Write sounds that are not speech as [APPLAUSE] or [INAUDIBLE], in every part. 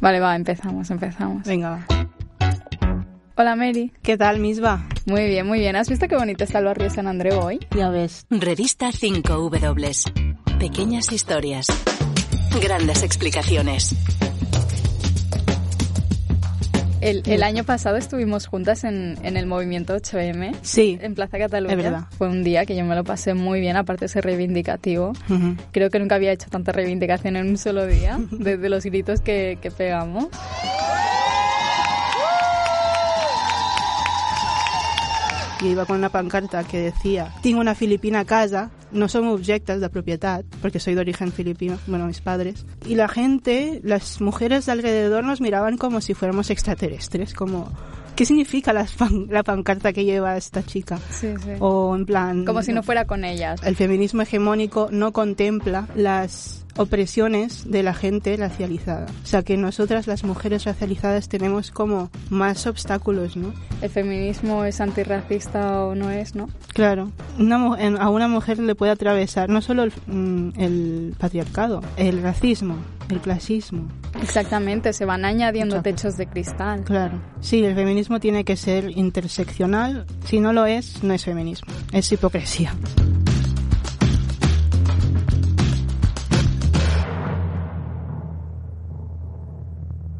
Vale, va, empezamos, empezamos. Venga, va. Hola, Mary. ¿Qué tal, Misba? Muy bien, muy bien. ¿Has visto qué bonito está el barrio San Andreu hoy? Ya ves. Revista 5W. Pequeñas historias. Grandes explicaciones. El, el año pasado estuvimos juntas en, en el movimiento 8M. Sí. En Plaza Cataluña. Es verdad. Fue un día que yo me lo pasé muy bien, aparte de ser reivindicativo. Creo que nunca había hecho tanta reivindicación en un solo día, [LAUGHS] desde los gritos que, que pegamos. Yo iba con una pancarta que decía Tengo una filipina a casa, no son objectes de propietat, porque soy de origen filipino, bueno, mis padres. Y la gente, las mujeres de alrededor nos miraban como si fuéramos extraterrestres, como... ¿Qué significa las pan- la pancarta que lleva esta chica? Sí, sí. O en plan... Como si no fuera con ellas. El feminismo hegemónico no contempla las opresiones de la gente racializada. O sea que nosotras las mujeres racializadas tenemos como más obstáculos, ¿no? El feminismo es antirracista o no es, ¿no? Claro, una a una mujer le puede atravesar no solo el, mm, el patriarcado, el racismo, el clasismo. Exactamente, se van añadiendo Exacto. techos de cristal. Claro, sí, el feminismo tiene que ser interseccional. Si no lo es, no es feminismo, es hipocresía.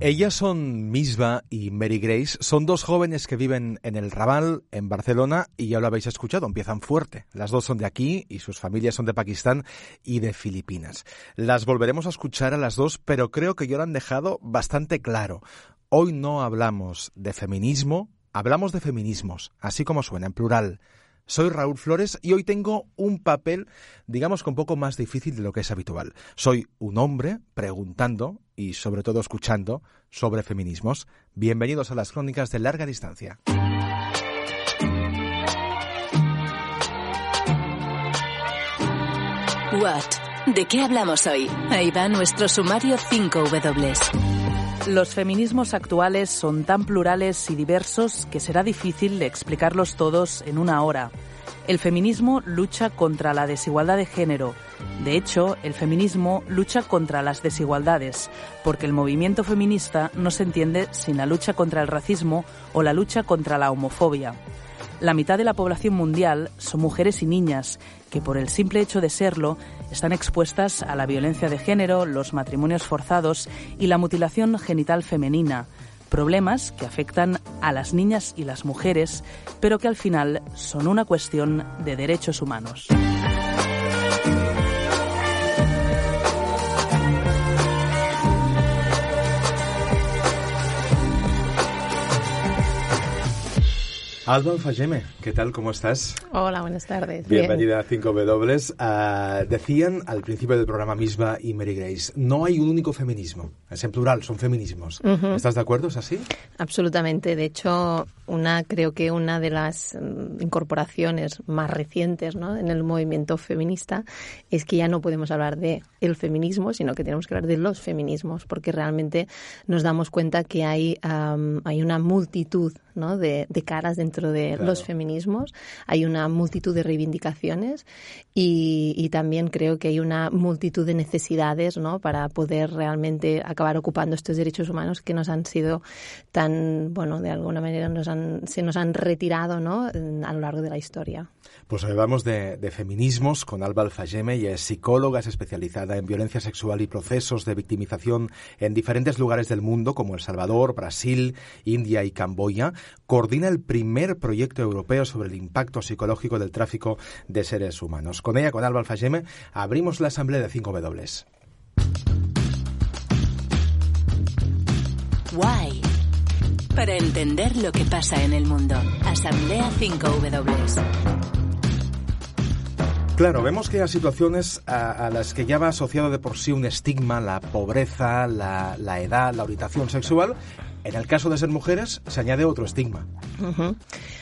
Ellas son Misba y Mary Grace. Son dos jóvenes que viven en el Raval, en Barcelona, y ya lo habéis escuchado, empiezan fuerte. Las dos son de aquí y sus familias son de Pakistán y de Filipinas. Las volveremos a escuchar a las dos, pero creo que ya lo han dejado bastante claro. Hoy no hablamos de feminismo, hablamos de feminismos, así como suena, en plural. Soy Raúl Flores y hoy tengo un papel, digamos un poco más difícil de lo que es habitual. Soy un hombre preguntando y sobre todo escuchando sobre feminismos. Bienvenidos a las crónicas de larga distancia. What? ¿De qué hablamos hoy? Ahí va nuestro sumario 5W. Los feminismos actuales son tan plurales y diversos que será difícil explicarlos todos en una hora. El feminismo lucha contra la desigualdad de género. De hecho, el feminismo lucha contra las desigualdades, porque el movimiento feminista no se entiende sin la lucha contra el racismo o la lucha contra la homofobia. La mitad de la población mundial son mujeres y niñas que por el simple hecho de serlo están expuestas a la violencia de género, los matrimonios forzados y la mutilación genital femenina, problemas que afectan a las niñas y las mujeres, pero que al final son una cuestión de derechos humanos. Alba Alfayeme, ¿qué tal? ¿Cómo estás? Hola, buenas tardes. Bienvenida a 5W. Ah, decían al principio del programa Misba y Mary Grace, no hay un único feminismo. Es en plural, son feminismos. ¿Estás de acuerdo? ¿Es así? Absolutamente. De hecho, una creo que una de las mm, incorporaciones más recientes ¿no? en el movimiento feminista es que ya no podemos hablar de el feminismo, sino que tenemos que hablar de los feminismos, porque realmente nos damos cuenta que hay, am, hay una multitud ¿no? de, de caras dentro de Claro. los feminismos, hay una multitud de reivindicaciones y, y también creo que hay una multitud de necesidades ¿no? para poder realmente acabar ocupando estos derechos humanos que nos han sido tan, bueno, de alguna manera nos han, se nos han retirado ¿no? a lo largo de la historia. Pues hablamos de, de feminismos con Alba Alfayeme, ella es psicóloga, es especializada en violencia sexual y procesos de victimización en diferentes lugares del mundo como El Salvador, Brasil, India y Camboya. Coordina el primer proyecto europeo sobre el impacto psicológico del tráfico de seres humanos. Con ella, con Alba Alfayeme, abrimos la asamblea de 5W. Why? Para entender lo que pasa en el mundo. Asamblea 5W. Claro, vemos que hay situaciones a, a las que ya va asociado de por sí un estigma, la pobreza, la, la edad, la orientación sexual, En el caso de ser mujeres se añade otro estigma.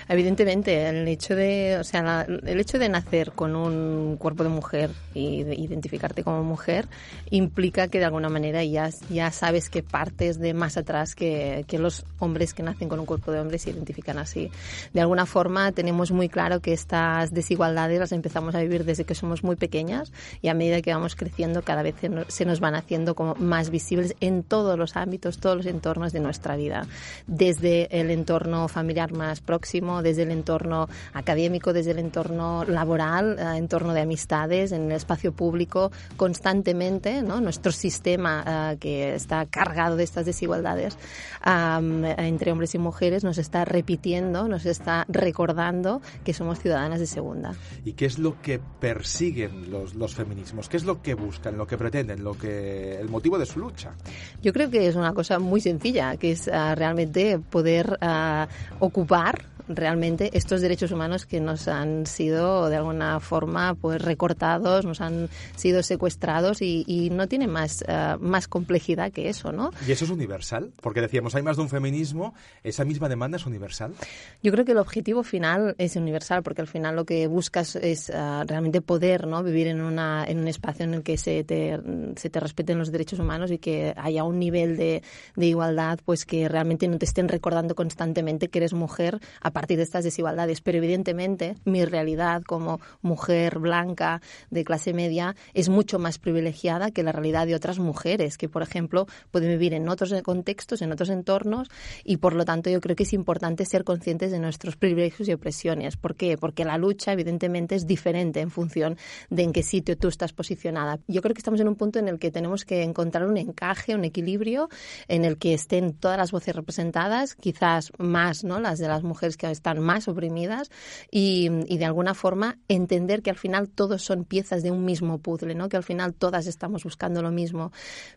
Evidentemente, el hecho de, o sea, la- el hecho de nacer con un cuerpo de mujer y de identificarte como mujer implica que de alguna manera ya, ya sabes que partes de más atrás que, que los hombres que nacen con un cuerpo de hombre se identifican así. De alguna forma tenemos muy claro que estas desigualdades las empezamos a vivir desde que somos muy pequeñas y a medida que vamos creciendo cada vez se nos- van haciendo como más visibles en todos los ámbitos, todos los entornos de nuestra vida. Desde el entorno familiar más próximo, desde el entorno académico, desde el entorno laboral, eh, entorno de amistades, en el espacio público, constantemente, ¿no? Nuestro sistema eh, que está cargado de estas desigualdades entre hombres y mujeres nos está repitiendo, nos está recordando que somos ciudadanas de segunda. ¿Y qué es lo que persiguen los, los feminismos? ¿Qué es lo que buscan, lo que pretenden, lo que el motivo de su lucha? Yo creo que es una cosa muy sencilla, que es ah, realmente poder ah, ocupar realmente estos derechos humanos que nos han sido de alguna forma pues recortados, nos han sido secuestrados y, y no tiene más, ah, más complejidad que eso, ¿no? ¿Y eso es universal? Porque decíamos, hay más de un feminismo, ¿esa misma demanda es universal? Yo creo que el objetivo final es universal, porque al final lo que buscas es ah, realmente poder ¿no? vivir en, una, en un espacio en el que se te, se te respeten los derechos humanos y que haya un nivel de, de igualdad pues que realmente no te estén recordando constantemente que eres mujer a partir de estas desigualdades. Pero evidentemente mi realidad como mujer blanca de clase media es mucho más privilegiada que la realidad de otras mujeres que, por ejemplo, pueden vivir en otros contextos, en otros entornos y por lo tanto yo creo que es importante ser conscientes de nuestros privilegios y opresiones. ¿Por qué? Porque la lucha evidentemente es diferente en función de en qué sitio tú estás posicionada. Yo creo que estamos en un punto en el que tenemos que encontrar un encaje, un equilibrio en el que estén todas las voces representadas, quizás más ¿no? las de las mujeres que están más oprimidas y, y de alguna forma entender que al final todos son piezas de un mismo puzzle, ¿no? que al final todas estamos buscando lo mismo,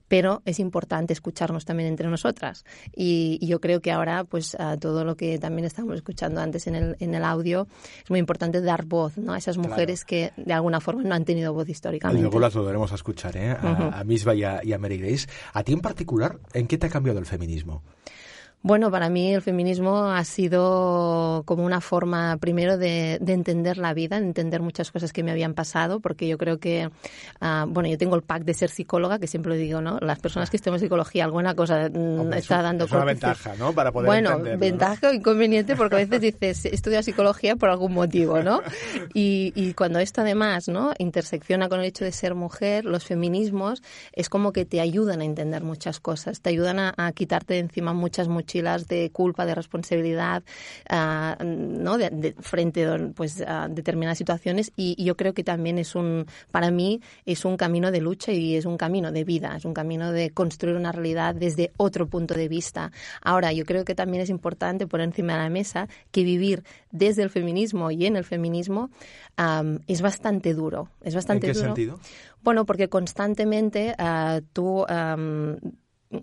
pero es importante escucharnos también entre nosotras. Y, y yo creo que ahora, pues a todo lo que también estábamos escuchando antes en el, en el audio, es muy importante dar voz ¿no? a esas mujeres que de alguna forma no han tenido voz Y históricamente. luego las volveremos a escuchar, ¿eh? A, Ujú. a Misba y a, y a Mary Grace. ¿A ti en particular, en qué te ha cambiado el feminismo? Bueno, para mí el feminismo ha sido como una forma, primero, de, de entender la vida, de entender muchas cosas que me habían pasado, porque yo creo que, ah, bueno, yo tengo el pack de ser psicóloga, que siempre lo digo, ¿no? Las personas que estemos en psicología, alguna cosa mm, Hombre, es está un- dando es una ventaja, ¿no? Para poder Bueno, ventaja o inconveniente, porque a veces dices, estudia psicología por algún motivo, ¿no? [LAUGHS] Y, y cuando esto además, ¿no? Intersecciona con el hecho de ser mujer, los feminismos es como que te ayudan a entender muchas cosas, te ayudan a, a quitarte de encima muchas mochilas de culpa, de responsabilidad, ah, ¿no? De, de- frente pues, a determinadas situaciones y, y yo creo que también es un, para mí, es un camino de lucha y es un camino de vida, es un camino de construir una realidad desde otro punto de vista. Ahora, yo creo que también es importante poner encima de la mesa que vivir desde el feminismo y en el feminismo am, es bastante duro. Es bastante ¿En qué duro. sentido? Bueno, porque constantemente ah, tú,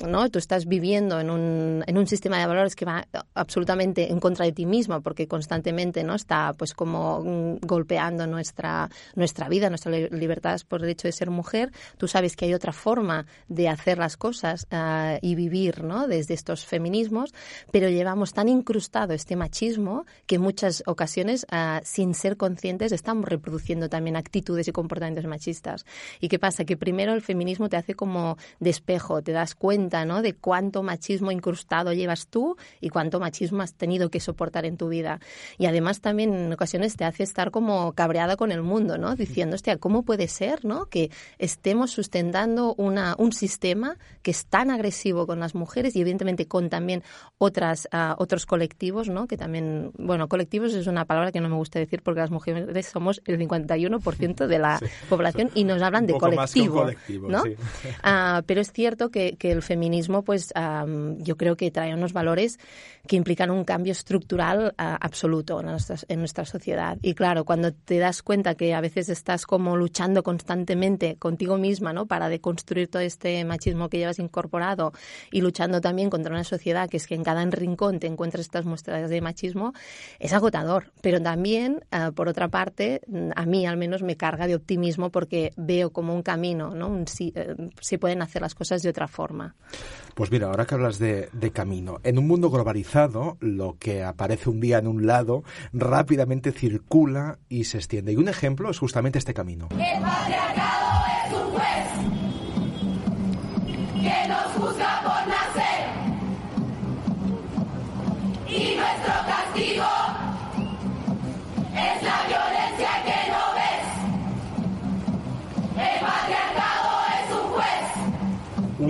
¿no? tú estás viviendo en un, en un sistema de valores que va absolutamente en contra de ti misma, porque constantemente no está pues como mm, golpeando nuestra, nuestra vida, nuestra li- libertad por el hecho de ser mujer. Tú sabes que hay otra forma de hacer las cosas ah, y vivir ¿no? desde estos feminismos, pero llevamos tan incrustado este machismo que en muchas ocasiones, ah, sin ser conscientes, estamos reproduciendo también actitudes y comportamientos machistas. ¿Y qué pasa? Que primero el feminismo te hace como despejo, te das cuenta ¿no? de cuánto machismo incrustado llevas tú y cuánto machismo has tenido que soportar en tu vida. Y además también en ocasiones te hace estar como cabreada con el mundo, ¿no? Diciendo, hostia, ¿cómo puede ser ¿no? que estemos sustentando una, un sistema que es tan agresivo con las mujeres y evidentemente con también otras, ah, otros colectivos, ¿no? Que también, bueno, colectivos es una palabra que no me gusta decir porque las mujeres somos el 51% de la población y nos hablan de colectivo, colectivo, ¿no? sí. Ah, pero es cierto que, que el feminismo, pues yo creo que trae unos valores que implican un cambio estructural ah, absoluto en nuestra, sociedad. Y claro, cuando te das cuenta que a veces estás como luchando constantemente contigo misma, ¿no? Para deconstruir todo este machismo que llevas incorporado y luchando también contra una sociedad que es que en cada rincón te encuentras estas muestras de machismo, es agotador. Pero también, ah, por otra parte, a mí al menos me carga de optimismo porque veo como un camino, ¿no? Si, eh, se pueden hacer las cosas de otra forma. Pues mira, ahora que hablas de, camino, en un mundo globalizado, lo que aparece un día en un lado rápidamente circula y se extiende. Y un ejemplo es justamente este camino. Patriarcado es un juez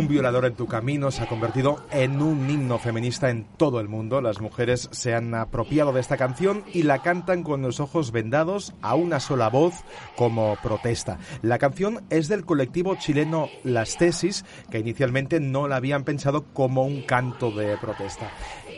Violador en tu camino se ha convertido en un himno feminista en todo el mundo. Las mujeres se han apropiado de esta canción y la cantan con los ojos vendados a una sola voz como protesta. La canción es del colectivo chileno Las Tesis, que inicialmente no la habían pensado como un canto de protesta.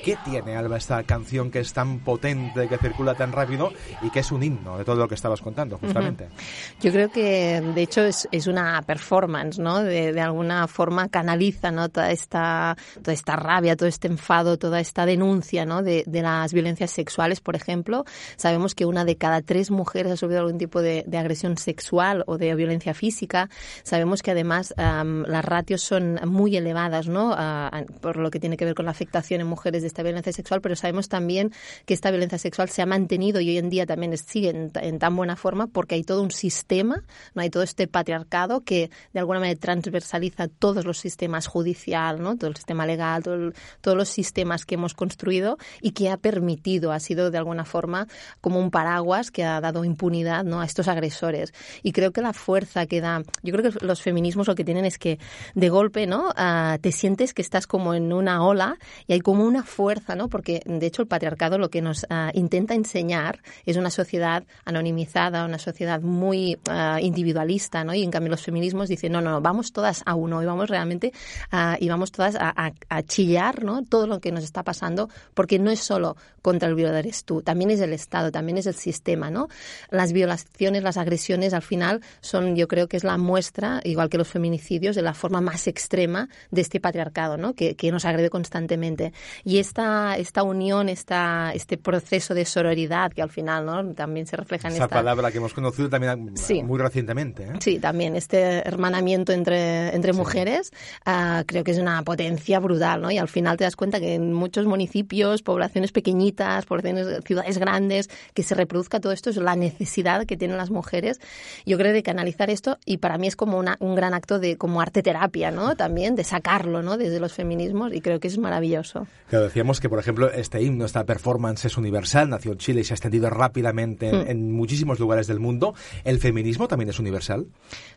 ¿Qué tiene, Alba, esta canción que es tan potente, que circula tan rápido y que es un himno de todo lo que estabas contando, justamente? Uh -huh. Yo creo que, de hecho, es, es una performance, ¿no? De, de, alguna forma canaliza, ¿no? Toda esta, toda esta rabia, todo este enfado, toda esta denuncia, ¿no? De, de las violencias sexuales, por ejemplo. Sabemos que una de cada tres mujeres ha sufrido algún tipo de, de agresión sexual o de violencia física. Sabemos que, además, um, las ratios son muy elevadas, ¿no? Uh, por lo que tiene que ver con la afectación en mujeres de esta violencia sexual, pero sabemos también que esta violencia sexual se ha mantenido y hoy en día también sigue en, en, tan buena forma porque hay todo un sistema, no hay todo este patriarcado que de alguna manera transversaliza todos los sistemas judicial, ¿no? todo el sistema legal, todo el, todos los sistemas que hemos construido y que ha permitido, ha sido de alguna forma como un paraguas que ha dado impunidad ¿no? a estos agresores. Y creo que la fuerza que da, yo creo que los feminismos lo que tienen es que de golpe ¿no? Uh, te sientes que estás como en una ola y hay como una fuerza, ¿no? Porque de hecho el patriarcado lo que nos uh, intenta enseñar es una sociedad anonimizada, una sociedad muy uh, individualista, ¿no? Y en cambio los feminismos dicen, no, no, vamos todas a uno y vamos realmente uh, y vamos todas a, chillar, ¿no? Todo lo que nos está pasando, porque no es solo contra el violador eres tú, también es el Estado, también es el sistema, ¿no? Las violaciones, las agresiones, al final son, yo creo que es la muestra, igual que los feminicidios, de la forma más extrema de este patriarcado, ¿no? Que, que nos agrede constantemente. Y esta, esta unión, esta, este proceso de sororidad que al final ¿no? también se refleja en Esa esta... palabra que hemos conocido también sí. muy recientemente. ¿eh? Sí, también este hermanamiento entre, entre sí. mujeres uh, creo que es una potencia brutal, ¿no? Y al final te das cuenta que en muchos municipios, poblaciones pequeñitas, poblaciones, ciudades grandes, que se reproduzca todo esto es la necesidad que tienen las mujeres. Yo creo de canalizar esto y para mí es como una, un gran acto de como arte terapia, ¿no? También de sacarlo, ¿no? Desde los feminismos y creo que es maravilloso. Claro, decíamos que, por ejemplo, este himno, esta performance es universal, nació en Chile y se ha extendido rápidamente mm. en muchísimos lugares del mundo. ¿El feminismo también es universal?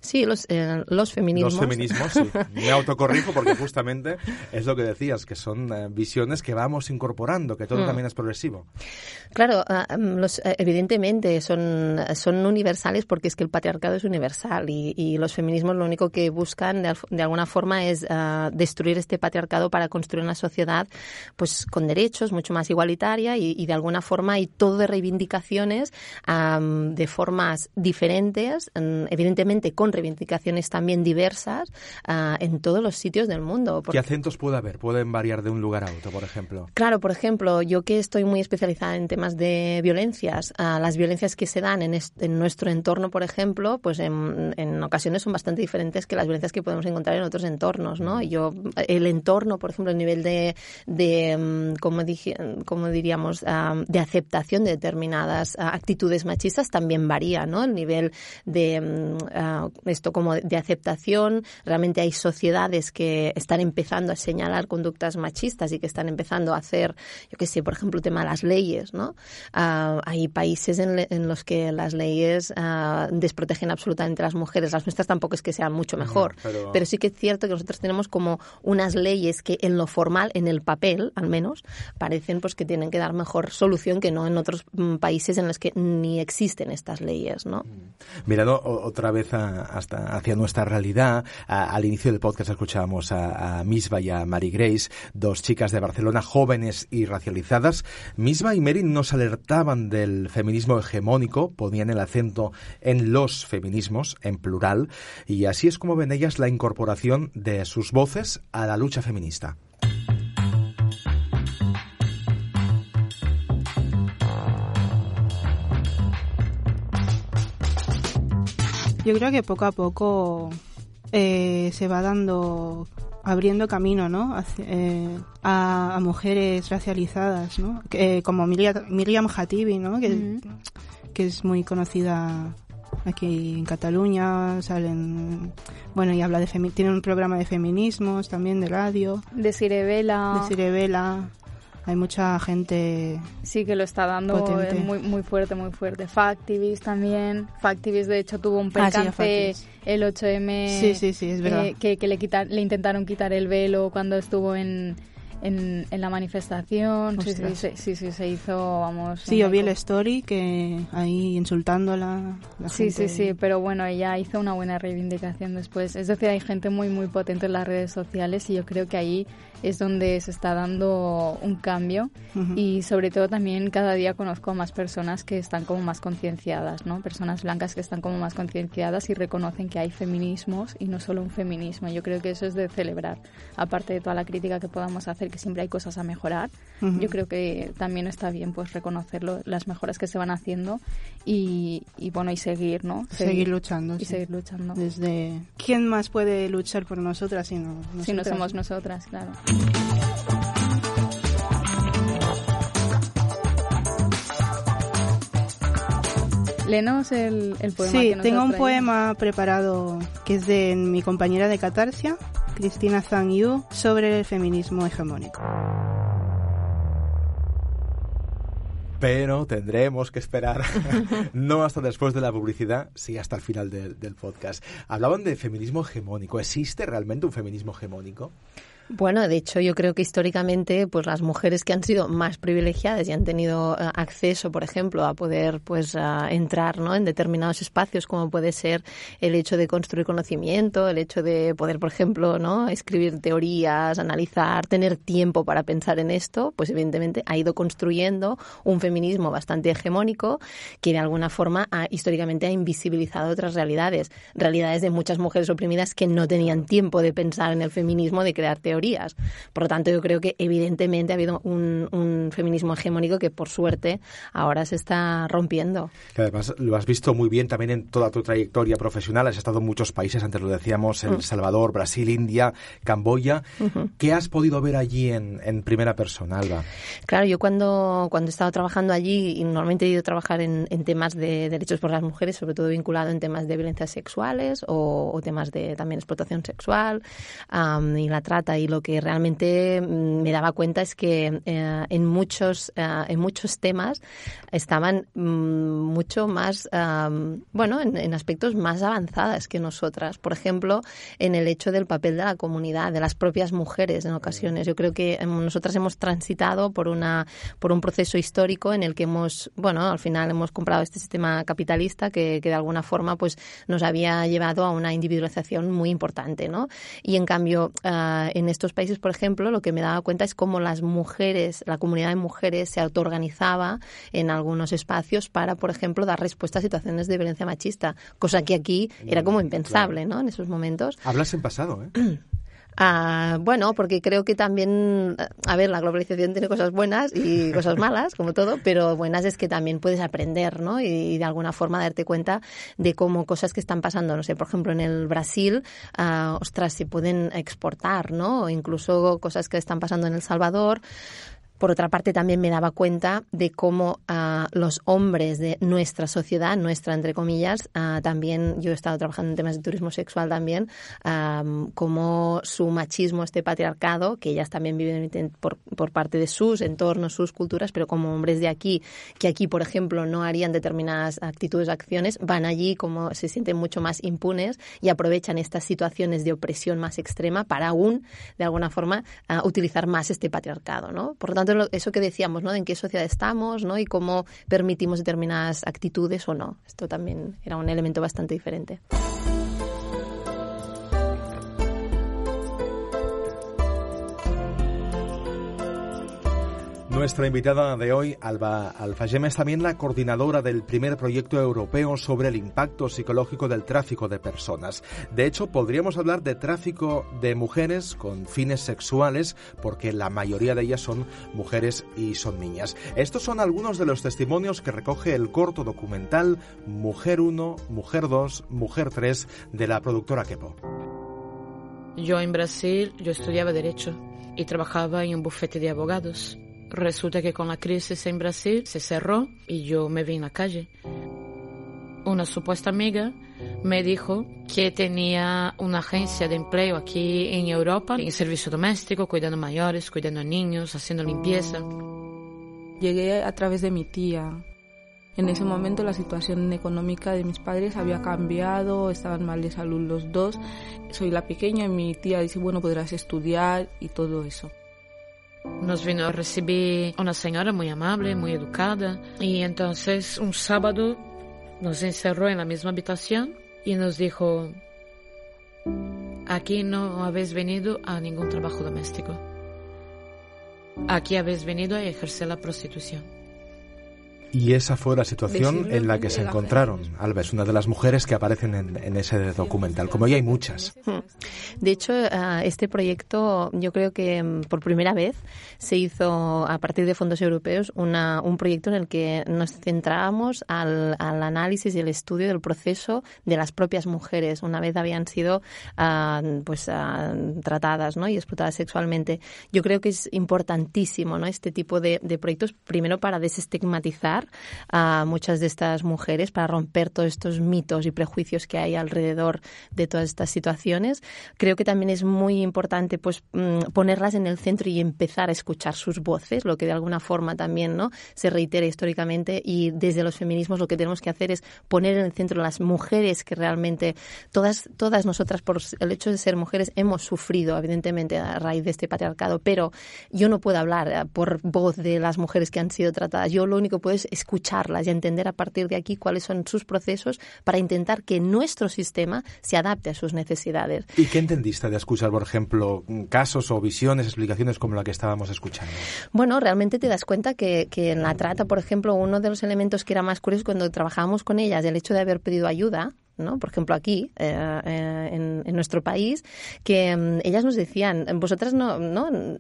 Sí, los, eh, los feminismos. Los feminismos, sí. [LAUGHS] Me autocorrijo porque justamente es lo que decías, que son uh, visiones que vamos incorporando, que todo mm. también es progresivo. Claro, uh, los, uh, evidentemente son, son universales porque es que el patriarcado es universal y, y los feminismos lo único que buscan de, de alguna forma es destruir este patriarcado para construir una sociedad pues con derechos, mucho más igualitaria y, y de alguna forma hay todo de reivindicaciones um, de formas diferentes, um, evidentemente con reivindicaciones también diversas uh, en todos los sitios del mundo. Porque... ¿Qué acentos puede haber? ¿Pueden variar de un lugar a otro, por ejemplo? Claro, por ejemplo, yo que estoy muy especializada en temas de violencias, uh, las violencias que se dan en, en, nuestro entorno, por ejemplo, pues en, en, ocasiones son bastante diferentes que las violencias que podemos encontrar en otros entornos, ¿no? Yo, el entorno, por ejemplo, el nivel de, de como, dije, como diríamos, uh, de aceptación de determinadas uh, actitudes machistas también varía, ¿no? El nivel de uh, esto como de aceptación, realmente hay sociedades que están empezando a señalar conductas machistas y que están empezando a hacer, yo qué sé, por ejemplo, el tema de las leyes, ¿no? hay países en, en, los que las leyes desprotegen absolutamente a las mujeres. Las nuestras tampoco es que sean mucho mejor, no, pero... pero sí que es cierto que nosotros tenemos como unas leyes que en lo formal, en el papel al menos, parecen pues que tienen que dar mejor solución que no en otros mm, países en los que ni existen estas leyes, ¿no? Mirando otra vez a, hasta hacia nuestra realidad, al inicio del podcast escuchábamos a, a Misba y a Mary Grace, dos chicas de Barcelona jóvenes y racializadas. Misba y Mary nos alertaban del feminismo hegemónico, ponían el acento en los feminismos, en plural, y así es como ven ellas la incorporación de sus voces a la lucha feminista. Yo creo que poco a poco eh, se va dando abriendo camino, ¿no? Eh, a, a mujeres racializadas, ¿no? Que, eh, como Miriam, Miriam Hatibi, ¿no? Que, que es muy conocida aquí en Cataluña, salen, bueno, y habla de tiene un programa de feminismos también de radio, De Sirevela. de Sirevela, hay mucha gente, Sí, que lo está dando Potente. muy, muy fuerte, muy fuerte. Factivist también. Factivist, de hecho, tuvo un Ah, sí, percance el 8M. Sí, sí, sí, es verdad. eh, que que le, quitar, le intentaron quitar el velo cuando estuvo en, en, en la manifestación. Sí, sí, sí, sí, sí, se hizo, vamos... sí, yo vi el story que ahí insultándola, la Sí, sí, gente- sí, pero bueno, ella hizo una buena reivindicación después. Es decir, hay gente muy, muy potente en las redes sociales y yo creo que ahí es donde se está dando un cambio Ujú. y sobre todo también cada día conozco a más personas que están como más concienciadas, ¿no? Personas blancas que están como más concienciadas y reconocen que hay feminismos y no solo un feminismo. Yo creo que eso es de celebrar. Aparte de toda la crítica que podamos hacer, que siempre hay cosas a mejorar, Ujú. yo creo que también está bien pues reconocerlo, las mejoras que se van haciendo y, y bueno, y seguir, ¿no? seguir luchando. Y sí. seguir luchando. Desde ¿quién más puede luchar por nosotras si no Si no nosotras? somos nosotras, claro. Léenos el, el poema Sí, que nos tengo has un poema preparado que es de mi compañera de Catarsia, Cristina Zhang Yu, sobre el feminismo hegemónico. Pero tendremos que esperar, [LAUGHS] no hasta después de la publicidad, sí hasta el final del, del podcast. Hablaban de feminismo hegemónico. ¿Existe realmente un feminismo hegemónico? Bueno, de hecho, yo creo que históricamente, pues las mujeres que han sido más privilegiadas y han tenido eh, acceso, por ejemplo, a poder, pues, a entrar, ¿no? En determinados espacios, como puede ser el hecho de construir conocimiento, el hecho de poder, por ejemplo, ¿no? Escribir teorías, analizar, tener tiempo para pensar en esto, pues evidentemente ha ido construyendo un feminismo bastante hegemónico que de alguna forma ha, históricamente ha invisibilizado otras realidades, realidades de muchas mujeres oprimidas que no tenían tiempo de pensar en el feminismo, de crear teorías. Por lo tanto, yo creo que evidentemente ha habido un, un feminismo hegemónico que por suerte ahora se está rompiendo. Que además lo has visto muy bien también en toda tu trayectoria profesional. Has estado en muchos países, antes lo decíamos, Mm. El Salvador, Brasil, India, Camboya. ¿Qué has podido ver allí en, en primera persona, Alba? Claro, yo cuando, cuando he estado trabajando allí, y normalmente he ido a trabajar en, en temas de derechos por las mujeres, sobre todo vinculado en temas de violencias sexuales o, o temas de también explotación sexual am, y la trata. Y lo que realmente mm, me daba cuenta es que eh, en, muchos, eh, en muchos temas estaban mm, mucho más, bueno, en, aspectos más avanzadas que nosotras. Por ejemplo, en el hecho del papel de la comunidad, de las propias mujeres en ocasiones. Yo creo que em, nosotras hemos transitado por una por un proceso histórico en el que hemos, bueno, al final hemos comprado este sistema capitalista que, de alguna forma pues nos había llevado a una individualización muy importante, ¿no? Y en cambio, ah, en estos países, por ejemplo, lo que me daba cuenta es cómo las mujeres, la comunidad de mujeres se autoorganizaba en algunos espacios para, por ejemplo, dar respuesta a situaciones de violencia machista, cosa que aquí era como impensable, ¿no? En esos momentos. Hablas en pasado, ¿eh? [CLEARS THROAT] Ah, bueno, porque creo que también, a ver, la globalización tiene cosas buenas y cosas malas, como todo, pero buenas es que también puedes aprender, ¿no? Y, y de alguna forma darte cuenta de cómo cosas que están pasando, no sé, por ejemplo, en el Brasil, ah, ostras, se pueden exportar, ¿no? O incluso cosas que están pasando en El Salvador. Por otra parte, también me daba cuenta de cómo ah, los hombres de nuestra sociedad, nuestra entre comillas, ah, también, yo he estado trabajando en temas de turismo sexual también, ah, cómo su machismo, este patriarcado, que ellas también viven en- por, parte de sus entornos, sus culturas, pero como hombres de aquí, que aquí, por ejemplo, no harían determinadas actitudes, acciones, van allí como se sienten mucho más impunes y aprovechan estas situaciones de opresión más extrema para aún, de alguna forma, utilizar más este patriarcado, ¿no? Por tanto, eso que decíamos, ¿no? En qué sociedad estamos, ¿no? Y cómo permitimos determinadas actitudes o no. Esto también era un elemento bastante diferente. Nuestra invitada de hoy, Alba Alfayema, es también la coordinadora del primer proyecto europeo sobre el impacto psicológico del tráfico de personas. De hecho, podríamos hablar de tráfico de mujeres con fines sexuales, porque la mayoría de ellas son mujeres y son niñas. Estos son algunos de los testimonios que recoge el corto documental Mujer 1, Mujer 2, Mujer 3 de la productora Kepo. Yo en Brasil, yo estudiaba Derecho y trabajaba en un bufete de abogados. Resulta que con la crisis en Brasil se cerró y yo me vi en la calle. Una supuesta amiga me dijo que tenía una agencia de empleo aquí en Europa, en servicio doméstico, cuidando mayores, cuidando niños, haciendo limpieza. Llegué a través de mi tía. En ese momento la situación económica de mis padres había cambiado, estaban mal de salud los dos. Soy la pequeña y mi tía dice, bueno, podrás estudiar y todo eso. Nos vino a recibir una señora muy amable, muy educada. Y entonces un sábado nos encerró en la misma habitación y nos dijo, aquí no habéis venido a ningún trabajo doméstico. Aquí habéis venido a ejercer la prostitución. Y esa fue la situación en la que se encontraron. Alba es una de las mujeres que aparecen en, ese documental, como ya hay muchas. Hmm. De hecho, ah, este proyecto yo creo que mm, por primera vez se hizo a partir de fondos europeos una, un proyecto en el que nos centrábamos al, al, análisis y el estudio del proceso de las propias mujeres una vez habían sido ah, pues ah, tratadas ¿no? y explotadas sexualmente. Yo creo que es importantísimo ¿no? este tipo de, de proyectos, primero para desestigmatizar a muchas de estas mujeres, para romper todos estos mitos y prejuicios que hay alrededor de todas estas situaciones. Creo que también es muy importante pues mm, ponerlas en el centro y empezar a escuchar sus voces, lo que de alguna forma también ¿no? se reitera históricamente y desde los feminismos lo que tenemos que hacer es poner en el centro las mujeres que realmente todas todas nosotras por el hecho de ser mujeres hemos sufrido evidentemente a raíz de este patriarcado, pero yo no puedo hablar eh, por voz de las mujeres que han sido tratadas. Yo lo único que puedo es escucharlas y entender a partir de aquí cuáles son sus procesos para intentar que nuestro sistema se adapte a sus necesidades. ¿Y qué entendiste de escuchar, por ejemplo, casos o visiones, explicaciones como la que estábamos escuchando? Bueno, realmente te das cuenta que, que en la trata, por ejemplo, uno de los elementos que era más curioso cuando trabajábamos con ellas, el hecho de haber pedido ayuda, ¿no? Por ejemplo, aquí, eh, eh, en, en, nuestro país, que um, ellas nos decían, vosotras no, no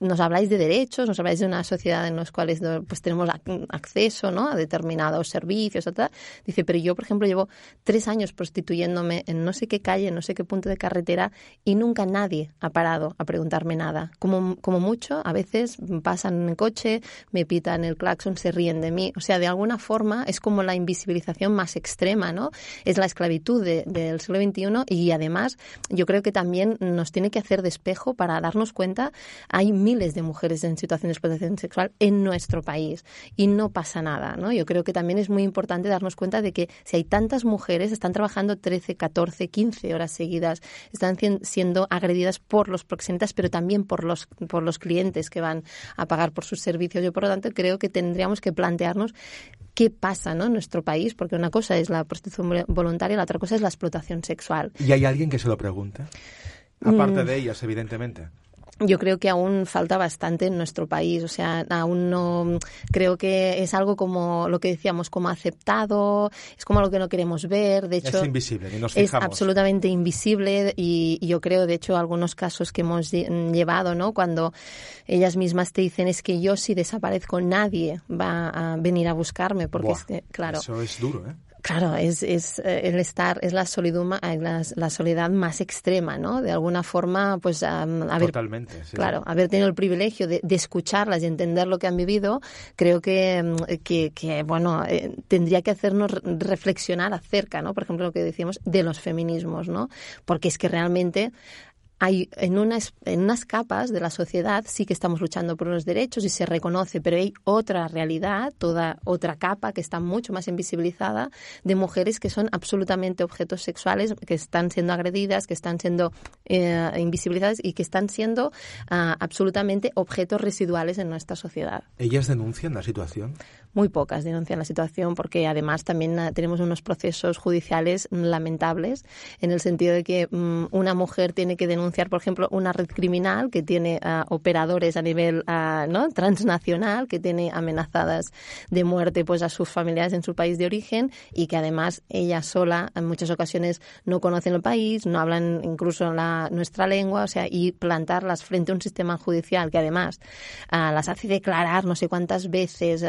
nos habláis de derechos, nos habláis de una sociedad en la cual pues, tenemos acceso ¿no? a determinados servicios, etc. Dice, pero yo, por ejemplo, llevo tres años prostituyéndome en no sé qué calle, en no sé qué punto de carretera y nunca nadie ha parado a preguntarme nada. Como, como mucho, a veces pasan en coche, me pitan el claxon, se ríen de mí. O sea, de alguna forma es como la invisibilización más extrema, ¿no? Es la esclavitud del siglo XXI y además yo creo que también nos tiene que hacer de espejo para darnos cuenta, hay miles de mujeres en situación de explotación sexual en nuestro país y no pasa nada, ¿no? Yo creo que también es muy importante darnos cuenta de que si hay tantas mujeres, están trabajando 13, 14, 15 horas seguidas, están siendo agredidas por los proxenetas, pero también por los, por los clientes que van a pagar por sus servicios. Yo, por lo tanto, creo que tendríamos que plantearnos qué pasa ¿no? en nuestro país, porque una cosa es la prostitución voluntaria, la otra cosa es la explotación sexual. ¿Y hay alguien que se lo pregunte? Aparte mm. de ellas, evidentemente yo creo que aún falta bastante en nuestro país. O sea, aún no creo que es algo como lo que decíamos, como aceptado, es como lo que no queremos ver. De hecho, es invisible, nos Es absolutamente invisible y, yo creo, de hecho, algunos casos que hemos llevado, ¿no? Cuando ellas mismas te dicen es que yo si desaparezco nadie va a venir a buscarme porque es que, claro. Eso es duro, ¿eh? Claro, es, es eh, el estar, es la, eh, la, la, soledad más extrema, ¿no? De alguna forma, pues haber, Totalmente, claro, haber tenido el privilegio de, de, escucharlas y entender lo que han vivido, creo que, mm, que, que bueno, eh, tendría que hacernos reflexionar acerca, ¿no? Por ejemplo, lo que decíamos de los feminismos, ¿no? Porque es que realmente hay en unas, en unas capas de la sociedad sí que estamos luchando por unos derechos y se reconoce, pero hay otra realidad, toda otra capa que está mucho más invisibilizada de mujeres que son absolutamente objetos sexuales, que están siendo agredidas, que están siendo eh, invisibilizadas y que están siendo ah, absolutamente objetos residuales en nuestra sociedad. ¿Ellas denuncian la situación? Muy pocas denuncian la situación porque además también ah, tenemos unos procesos judiciales lamentables en el sentido de que mm, una mujer tiene que denunciar por ejemplo, una red criminal que tiene ah, operadores a nivel ah, ¿no? transnacional, que tiene amenazadas de muerte pues a sus familiares en su país de origen y que además ella sola en muchas ocasiones no conocen el país, no hablan incluso la, nuestra lengua, o sea, y plantarlas frente a un sistema judicial que además ah, las hace declarar no sé cuántas veces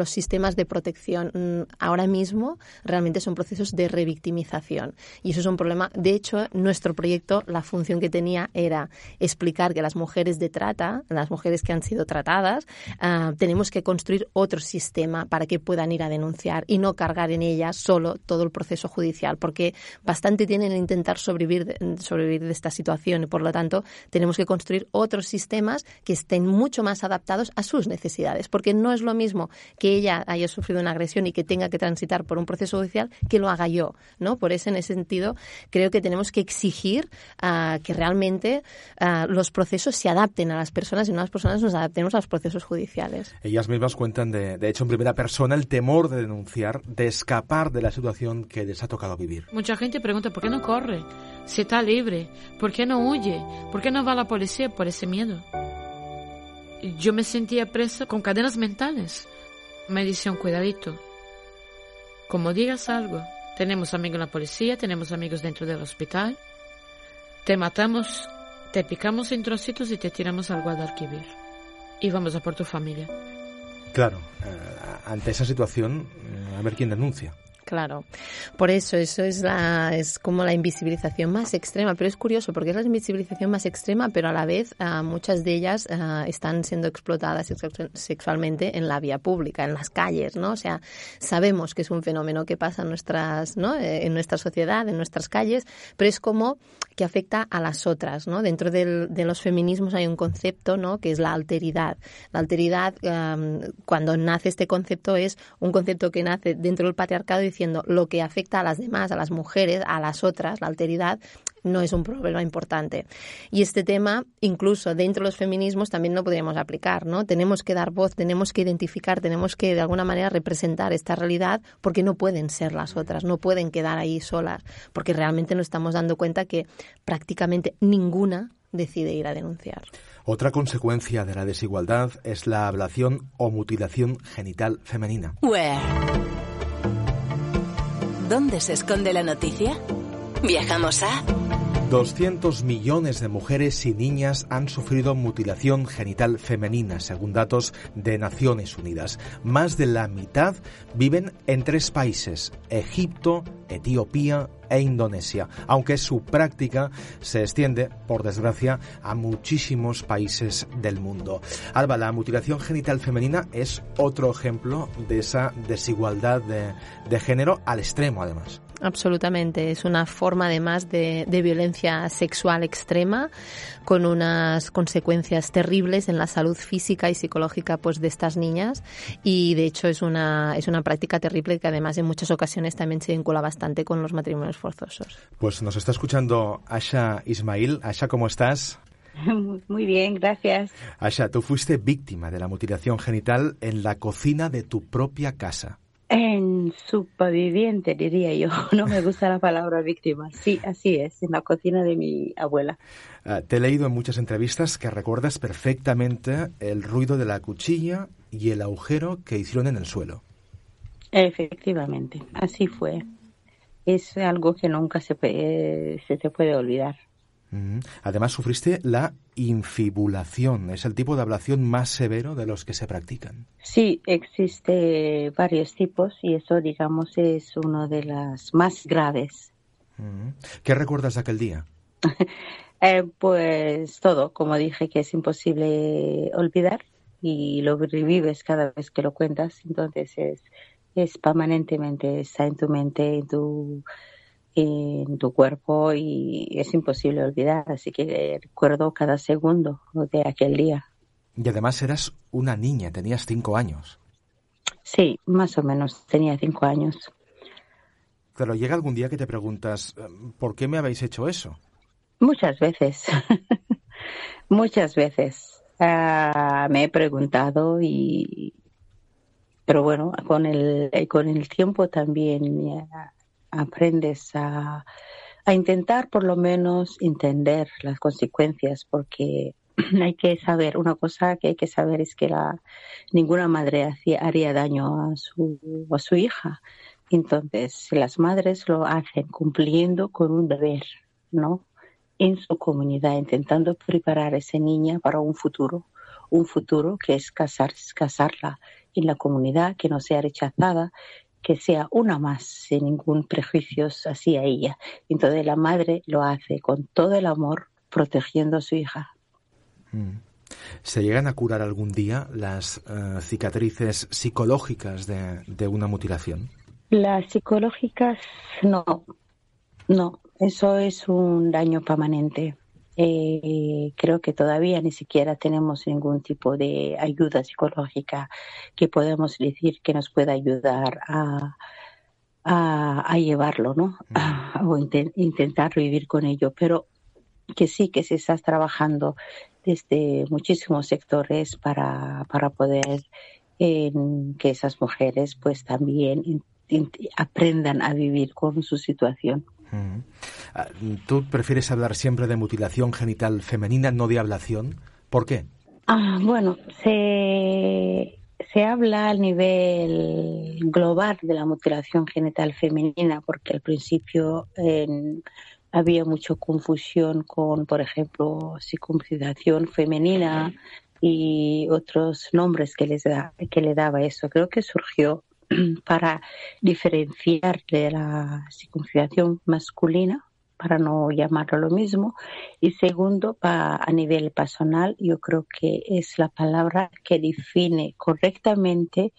los sistemas de protección mm, ahora mismo realmente son procesos de revictimización y eso es un problema. De hecho, nuestro proyecto, la función que tenía era explicar que las mujeres de trata, las mujeres que han sido tratadas, ah, tenemos que construir otro sistema para que puedan ir a denunciar y no cargar en ellas solo todo el proceso judicial, porque bastante tienen en intentar sobrevivir de, sobrevivir de esta situación y por lo tanto tenemos que construir otros sistemas que estén mucho más adaptados a sus necesidades, porque no es lo mismo que ella haya sufrido una agresión y que tenga que transitar por un proceso judicial que lo haga yo, ¿no? Por eso en ese sentido creo que tenemos que exigir ah, que realmente ah, los procesos se adapten a las personas y no las personas nos adaptemos a los procesos judiciales. Ellas mismas cuentan de, de hecho en primera persona el temor de denunciar, de escapar de la situación que les ha tocado vivir. Mucha gente pregunta por qué no corre, si está libre, por qué no huye, por qué no va a la policía por ese miedo. Yo me sentía presa con cadenas mentales. Me decían, cuidadito, como digas algo, tenemos amigos en la policía, tenemos amigos dentro del hospital, te matamos, te picamos en trocitos y te tiramos al Guadalquivir. Y vamos a por tu familia. Claro, eh, ante esa situación, eh, a ver quién denuncia. Claro, por eso, eso es, la, es como la invisibilización más extrema, pero es curioso porque es la invisibilización más extrema, pero a la vez uh, muchas de ellas uh, están siendo explotadas sexualmente en la vía pública, en las calles, ¿no? O sea, sabemos que es un fenómeno que pasa en nuestras, ¿no? Eh, en nuestra sociedad, en nuestras calles, pero es como que afecta a las otras, ¿no? Dentro de los feminismos hay un concepto, ¿no? Que es la alteridad. La alteridad, um, cuando nace este concepto, es un concepto que nace dentro del patriarcado y diciendo lo que afecta a las demás, a las mujeres, a las otras, la alteridad, no es un problema importante. Y este tema, incluso dentro de los feminismos, también lo podríamos aplicar, ¿no? Tenemos que dar voz, tenemos que identificar, tenemos que de alguna manera representar esta realidad porque no pueden ser las otras, no pueden quedar ahí solas, porque realmente nos estamos dando cuenta que prácticamente ninguna decide ir a denunciar. Otra consecuencia de la desigualdad es la ablación o mutilación genital femenina. ¿Dónde se esconde la noticia? Viajamos a... 200 millones de mujeres y niñas han sufrido mutilación genital femenina, según datos de Naciones Unidas. Más de la mitad viven en tres países, Egipto, Etiopía e Indonesia, aunque su práctica se extiende, por desgracia, a muchísimos países del mundo. Alba, la mutilación genital femenina es otro ejemplo de esa desigualdad de, de género al extremo, además. Absolutamente. Es una forma además de, de, violencia sexual extrema con unas consecuencias terribles en la salud física y psicológica pues de estas niñas y de hecho es una, es una práctica terrible que además en muchas ocasiones también se vincula bastante con los matrimonios forzosos. Pues nos está escuchando Asha Ismail. Asha, ¿cómo estás? [LAUGHS] Muy bien, gracias. Asha, tú fuiste víctima de la mutilación genital en la cocina de tu propia casa. En superviviente, diría yo. [LAUGHS] No me gusta la palabra víctima. Sí, así es, en la cocina de mi abuela. Uh, te he leído en muchas entrevistas que recuerdas perfectamente el ruido de la cuchilla y el agujero que hicieron en el suelo. Efectivamente, así fue. Es algo que nunca se, eh, se te puede olvidar. Además, sufriste la infibulación. Es el tipo de ablación más severo de los que se practican. Sí, existe varios tipos y eso, digamos, es uno de las más graves. ¿Qué recuerdas de aquel día? [LAUGHS] eh, pues todo, como dije, que es imposible olvidar y lo revives cada vez que lo cuentas. Entonces es, es permanentemente, está en tu mente, en tu en tu cuerpo y es imposible olvidar, así que recuerdo cada segundo de aquel día. Y además eras una niña, tenías cinco años. Sí, más o menos, tenía cinco años. Pero llega algún día que te preguntas, ¿por qué me habéis hecho eso? Muchas veces, [LAUGHS] muchas veces. Uh, me he preguntado y, pero bueno, con el, con el tiempo también aprendes a, a intentar por lo menos entender las consecuencias, porque [CLEARS THROAT] hay que saber, una cosa que hay que saber es que la, ninguna madre hacía, haría daño a su, a su hija. Entonces, las madres lo hacen cumpliendo con un deber, ¿no? En su comunidad, intentando preparar a esa niña para un futuro, un futuro que es casar, casarla en la comunidad, que no sea rechazada que sea una más, sin ningún prejuicio hacia ella. Entonces la madre lo hace con todo el amor protegiendo a su hija. Mm. ¿Se llegan a curar algún día las eh, cicatrices psicológicas de, de una mutilación? Las psicológicas no, no, eso es un daño permanente. Eh, creo que todavía ni siquiera tenemos ningún tipo de ayuda psicológica que podamos decir que nos pueda ayudar a, a, a llevarlo, ¿no? A- [LAUGHS] o inten- intentar vivir con ello. Pero que sí que se está trabajando desde muchísimos sectores para, para poder que esas mujeres pues también in- in- aprendan a vivir con su situación. Mm. Ah, ¿Tú prefieres hablar siempre de mutilación genital femenina, no de ablación? ¿Por qué? Ah, bueno, se, se habla al nivel global de la mutilación genital femenina porque al principio había mucha confusión con, por ejemplo, circuncisión femenina y otros nombres que, les da, que le daba eso. Creo que surgió [CLEARS THROAT] para diferenciar de la circuncisión masculina para no llamarlo lo mismo. Y segundo, pa- a nivel personal, yo creo que es la palabra que define correctamente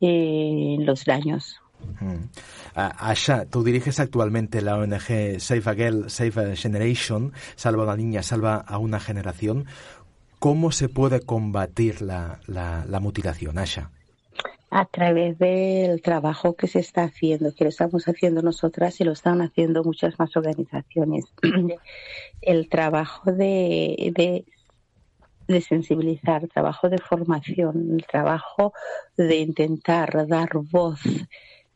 eh, los daños. Mm. Asha, tú diriges actualmente la ONG Save a Girl, Save a Generation, Salva a una niña, salva a una generación. ¿Cómo se puede combatir la, la, la mutilación, Asha? A través del trabajo que se está haciendo, que lo estamos haciendo nosotras y lo están haciendo muchas más organizaciones. [CLEARS THROAT] El trabajo de, de, de sensibilizar, trabajo de formación, el trabajo de intentar dar voz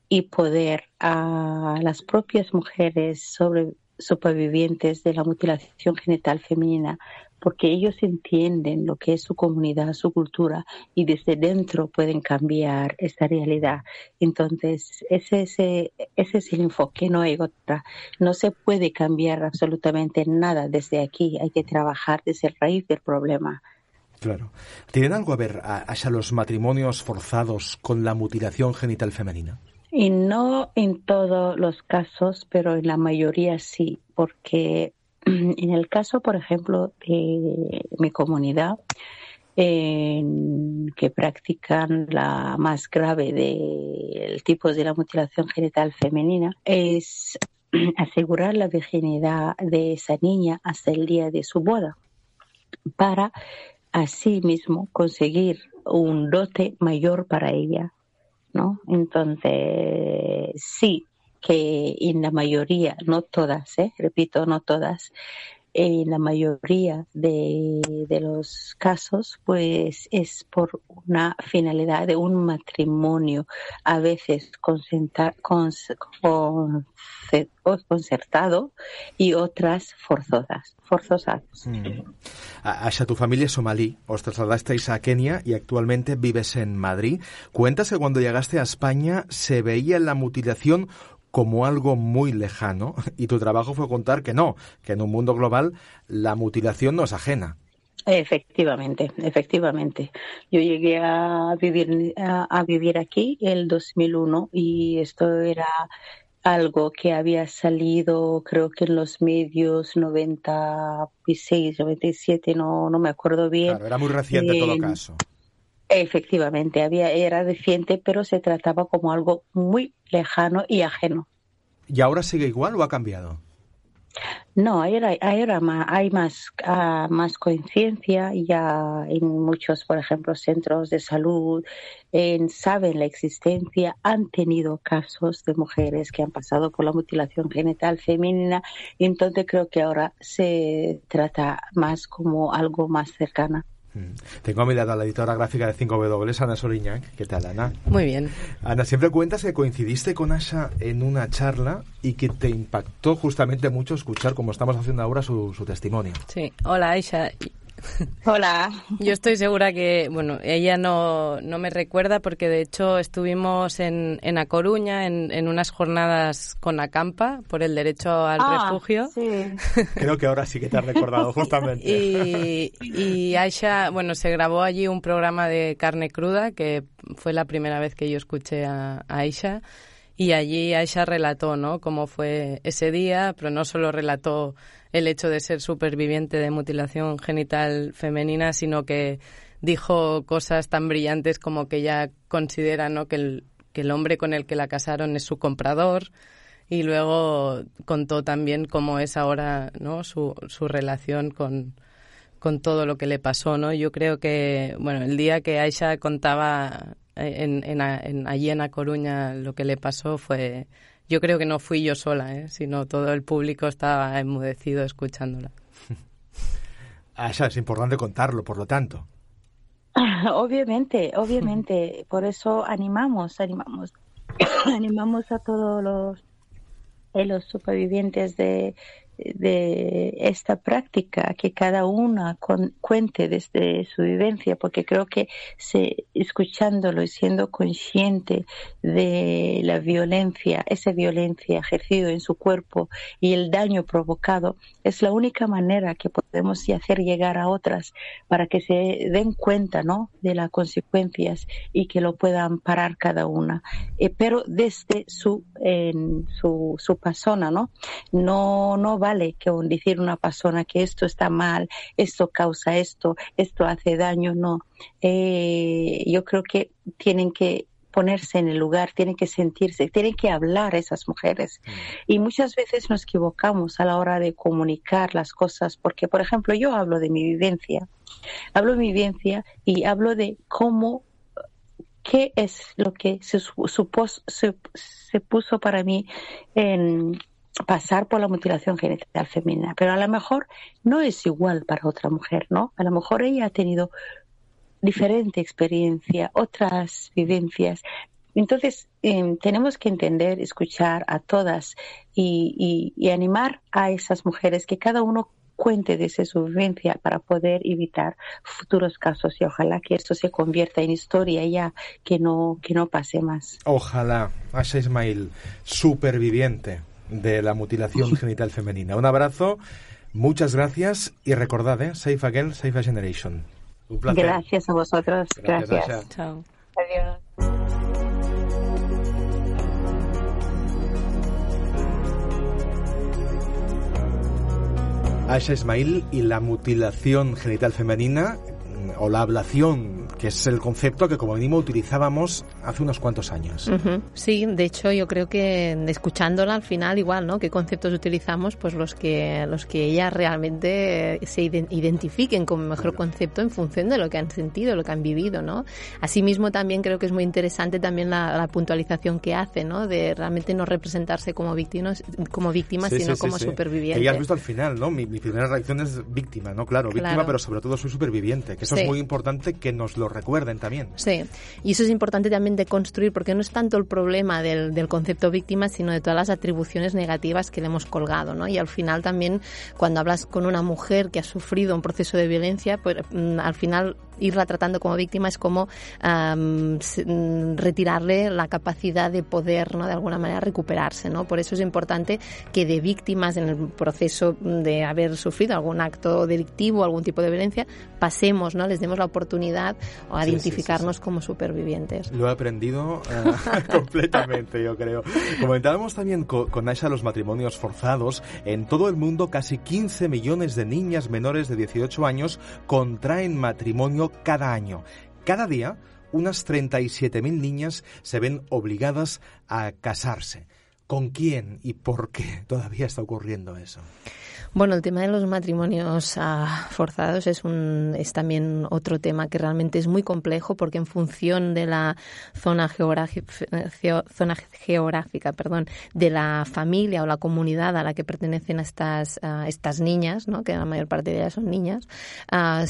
y poder a las propias mujeres sobre supervivientes de la mutilación genital femenina, porque ellos entienden lo que es su comunidad, su cultura, y desde dentro pueden cambiar esta realidad. Entonces, ese, ese, ese es el enfoque, no hay otra. No se puede cambiar absolutamente nada desde aquí, hay que trabajar desde el raíz del problema. Claro. ¿Tienen algo a ver, a- Asha, los matrimonios forzados con la mutilación genital femenina? Y no en todos los casos, pero en la mayoría sí, porque [CLEARS THROAT] en el caso, por ejemplo, de mi comunidad, que practican la más grave del tipo de la mutilación genital femenina, es [CLEARS THROAT] asegurar la virginidad de esa niña hasta el día de su boda, para así mismo conseguir un dote mayor para ella. ¿no? Entonces, sí que en la mayoría, no todas, ¿eh? repito, no todas, en la mayoría de, de los casos, pues es por una finalidad de un matrimonio, a veces concertado y otras forzosas, forzosas. Mm. Tu familia es somalí, os trasladasteis a Kenia y actualmente vives en Madrid. Cuentas que cuando llegaste a España se veía la mutilación como algo muy lejano [LAUGHS] y tu trabajo fue contar que no, que en un mundo global la mutilación no es ajena. Efectivamente, efectivamente. Yo llegué a vivir a, a vivir aquí el 2001 y esto era algo que había salido creo que en los medios 96, 97, no no me acuerdo bien. Claro, era muy reciente en todo En- caso. Efectivamente, había era reciente, pero se trataba como algo muy lejano y ajeno. ¿Y ahora sigue igual o ha cambiado? No, ahora, ahora ma- hay más, ah, más conciencia ya en muchos, por ejemplo, centros de salud, en- saben la existencia, han tenido casos de mujeres que han pasado por la mutilación genital femenina, y entonces creo que ahora se trata más como algo más cercana. Mm. Tengo a mi lado a la editora gráfica de 5W, Ana Soriñac. ¿Qué tal, Ana? Muy bien. Ana, siempre cuentas que coincidiste con Asha en una charla y que te impactó justamente mucho escuchar, como estamos haciendo ahora, su, su testimonio. Sí. Hola, Aisha. Hola. Yo estoy segura que, bueno, ella no, no me recuerda porque de hecho estuvimos en, en A Coruña en, en unas jornadas con Acampa por el derecho al Ah, refugio. sí. Creo que ahora sí que te has recordado, justamente. Y, y Aisha, bueno, se grabó allí un programa de carne cruda, que fue la primera vez que yo escuché a, a Aisha. Y allí Aisha relató, ¿no? Cómo fue ese día, pero no solo relató el hecho de ser superviviente de mutilación genital femenina, sino que dijo cosas tan brillantes como que ella considera ¿no? que, el, que el hombre con el que la casaron es su comprador y luego contó también cómo es ahora ¿no? su, su relación con, con todo lo que le pasó, ¿no? Yo creo que, bueno, el día que Aisha contaba en, en, en, allí en A Coruña lo que le pasó fue, yo creo que no fui yo sola, ¿eh? sino todo el público estaba enmudecido escuchándola. Aisha, es importante contarlo, por lo tanto. [LAUGHS] Obviamente, obviamente, por eso animamos, animamos, [COUGHS] animamos a todos los, eh, los supervivientes de, de esta práctica, que cada una cuente desde su vivencia, porque creo que se, escuchándolo y siendo consciente de la violencia, esa violencia ejercida en su cuerpo y el daño provocado, es la única manera que podemos hacer llegar a otras para que se den cuenta ¿no? de las consecuencias y que lo puedan parar cada una. Eh, pero desde su, en su, su persona, ¿no? No, no va vale que decir una persona que esto está mal, esto causa esto, esto hace daño, no. Eh, yo creo que tienen que ponerse en el lugar, tienen que sentirse, tienen que hablar esas mujeres. Mm. Y muchas veces nos equivocamos a la hora de comunicar las cosas, porque, por ejemplo, yo hablo de mi vivencia, hablo de mi vivencia y hablo de cómo, qué es lo que se, se, se puso para mí en, pasar por la mutilación genital femenina, pero a lo mejor no es igual para otra mujer, ¿no? A lo mejor ella ha tenido diferente experiencia, otras vivencias. Entonces, em, tenemos que entender, escuchar a todas y, y, animar a esas mujeres que cada uno cuente de su vivencia para poder evitar futuros casos y ojalá que esto se convierta en historia ya que no que no pase más. Ojalá, Asha Ismail, superviviente, de la mutilación [LAUGHS] genital femenina. Un abrazo, muchas gracias y recordad, ¿eh? Safe Again, Safe a Generation. Un placer. Gracias a vosotros. Gracias. Chao. Adiós. Aisha Ismail y la mutilación genital femenina o la ablación que es el concepto que como mínimo utilizábamos hace unos cuantos años. Sí, de hecho yo creo que escuchándola al final igual, ¿no? ¿Qué conceptos utilizamos? Pues los que los que ellas realmente se identifiquen como mejor concepto en función de lo que han sentido, lo que han vivido, ¿no? Asimismo también creo que es muy interesante también la, puntualización que hace, ¿no? De realmente no representarse como víctimas, como víctimas, sino como supervivientes. Que ya has visto al final, ¿no? Mi, primera reacción es víctima, ¿no? Claro, víctima, pero sobre todo soy superviviente, que eso es muy importante que nos lo recuerden también. Sí, y eso es importante también de construir, porque no es tanto el problema del, del concepto víctima, sino de todas las atribuciones negativas que le hemos colgado, ¿no? Y al final también, cuando hablas con una mujer que ha sufrido un proceso de violencia, pues mm, al final irla tratando como víctima es como mm, retirarle la capacidad de poder, ¿no? De alguna manera recuperarse, ¿no? Por eso es importante que de víctimas en el proceso de haber sufrido algún acto delictivo, algún tipo de violencia, pasemos, ¿no? Les demos la oportunidad o identificarnos como supervivientes. Lo he aprendido eh, [LAUGHS] completamente, yo creo. Comentábamos también con, con Aisha los matrimonios forzados. En todo el mundo, casi 15 millones de niñas menores de 18 años contraen matrimonio cada año. Cada día, unas 37.000 niñas se ven obligadas a casarse. ¿Con quién y por qué [LAUGHS] todavía está ocurriendo eso? Bueno, el tema de los matrimonios ah, forzados es, un, es también otro tema que realmente es muy complejo porque en función de la zona, zona geográfica perdón, de la familia o la comunidad a la que pertenecen estas, estas niñas, ¿no? que la mayor parte de ellas son niñas, uh,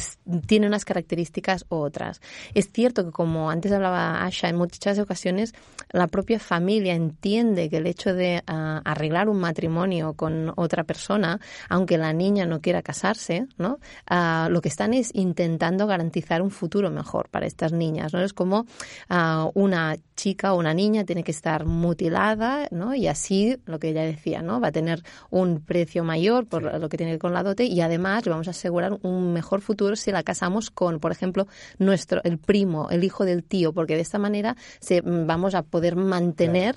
tiene unas características u otras. Es cierto que, como antes hablaba Asha, en muchas ocasiones la propia familia entiende que el hecho de arreglar un matrimonio con otra persona aunque la niña no quiera casarse, ¿no? Ah, lo que están es intentando garantizar un futuro mejor para estas niñas, ¿no? Es como ah, una chica o una niña tiene que estar mutilada, ¿no? Y así, lo que ella decía, ¿no? Va a tener un precio mayor por lo que tiene con la dote y además le vamos a asegurar un mejor futuro si la casamos con, por ejemplo, nuestro, el primo, el hijo del tío, porque de esta manera se, vamos a poder mantener,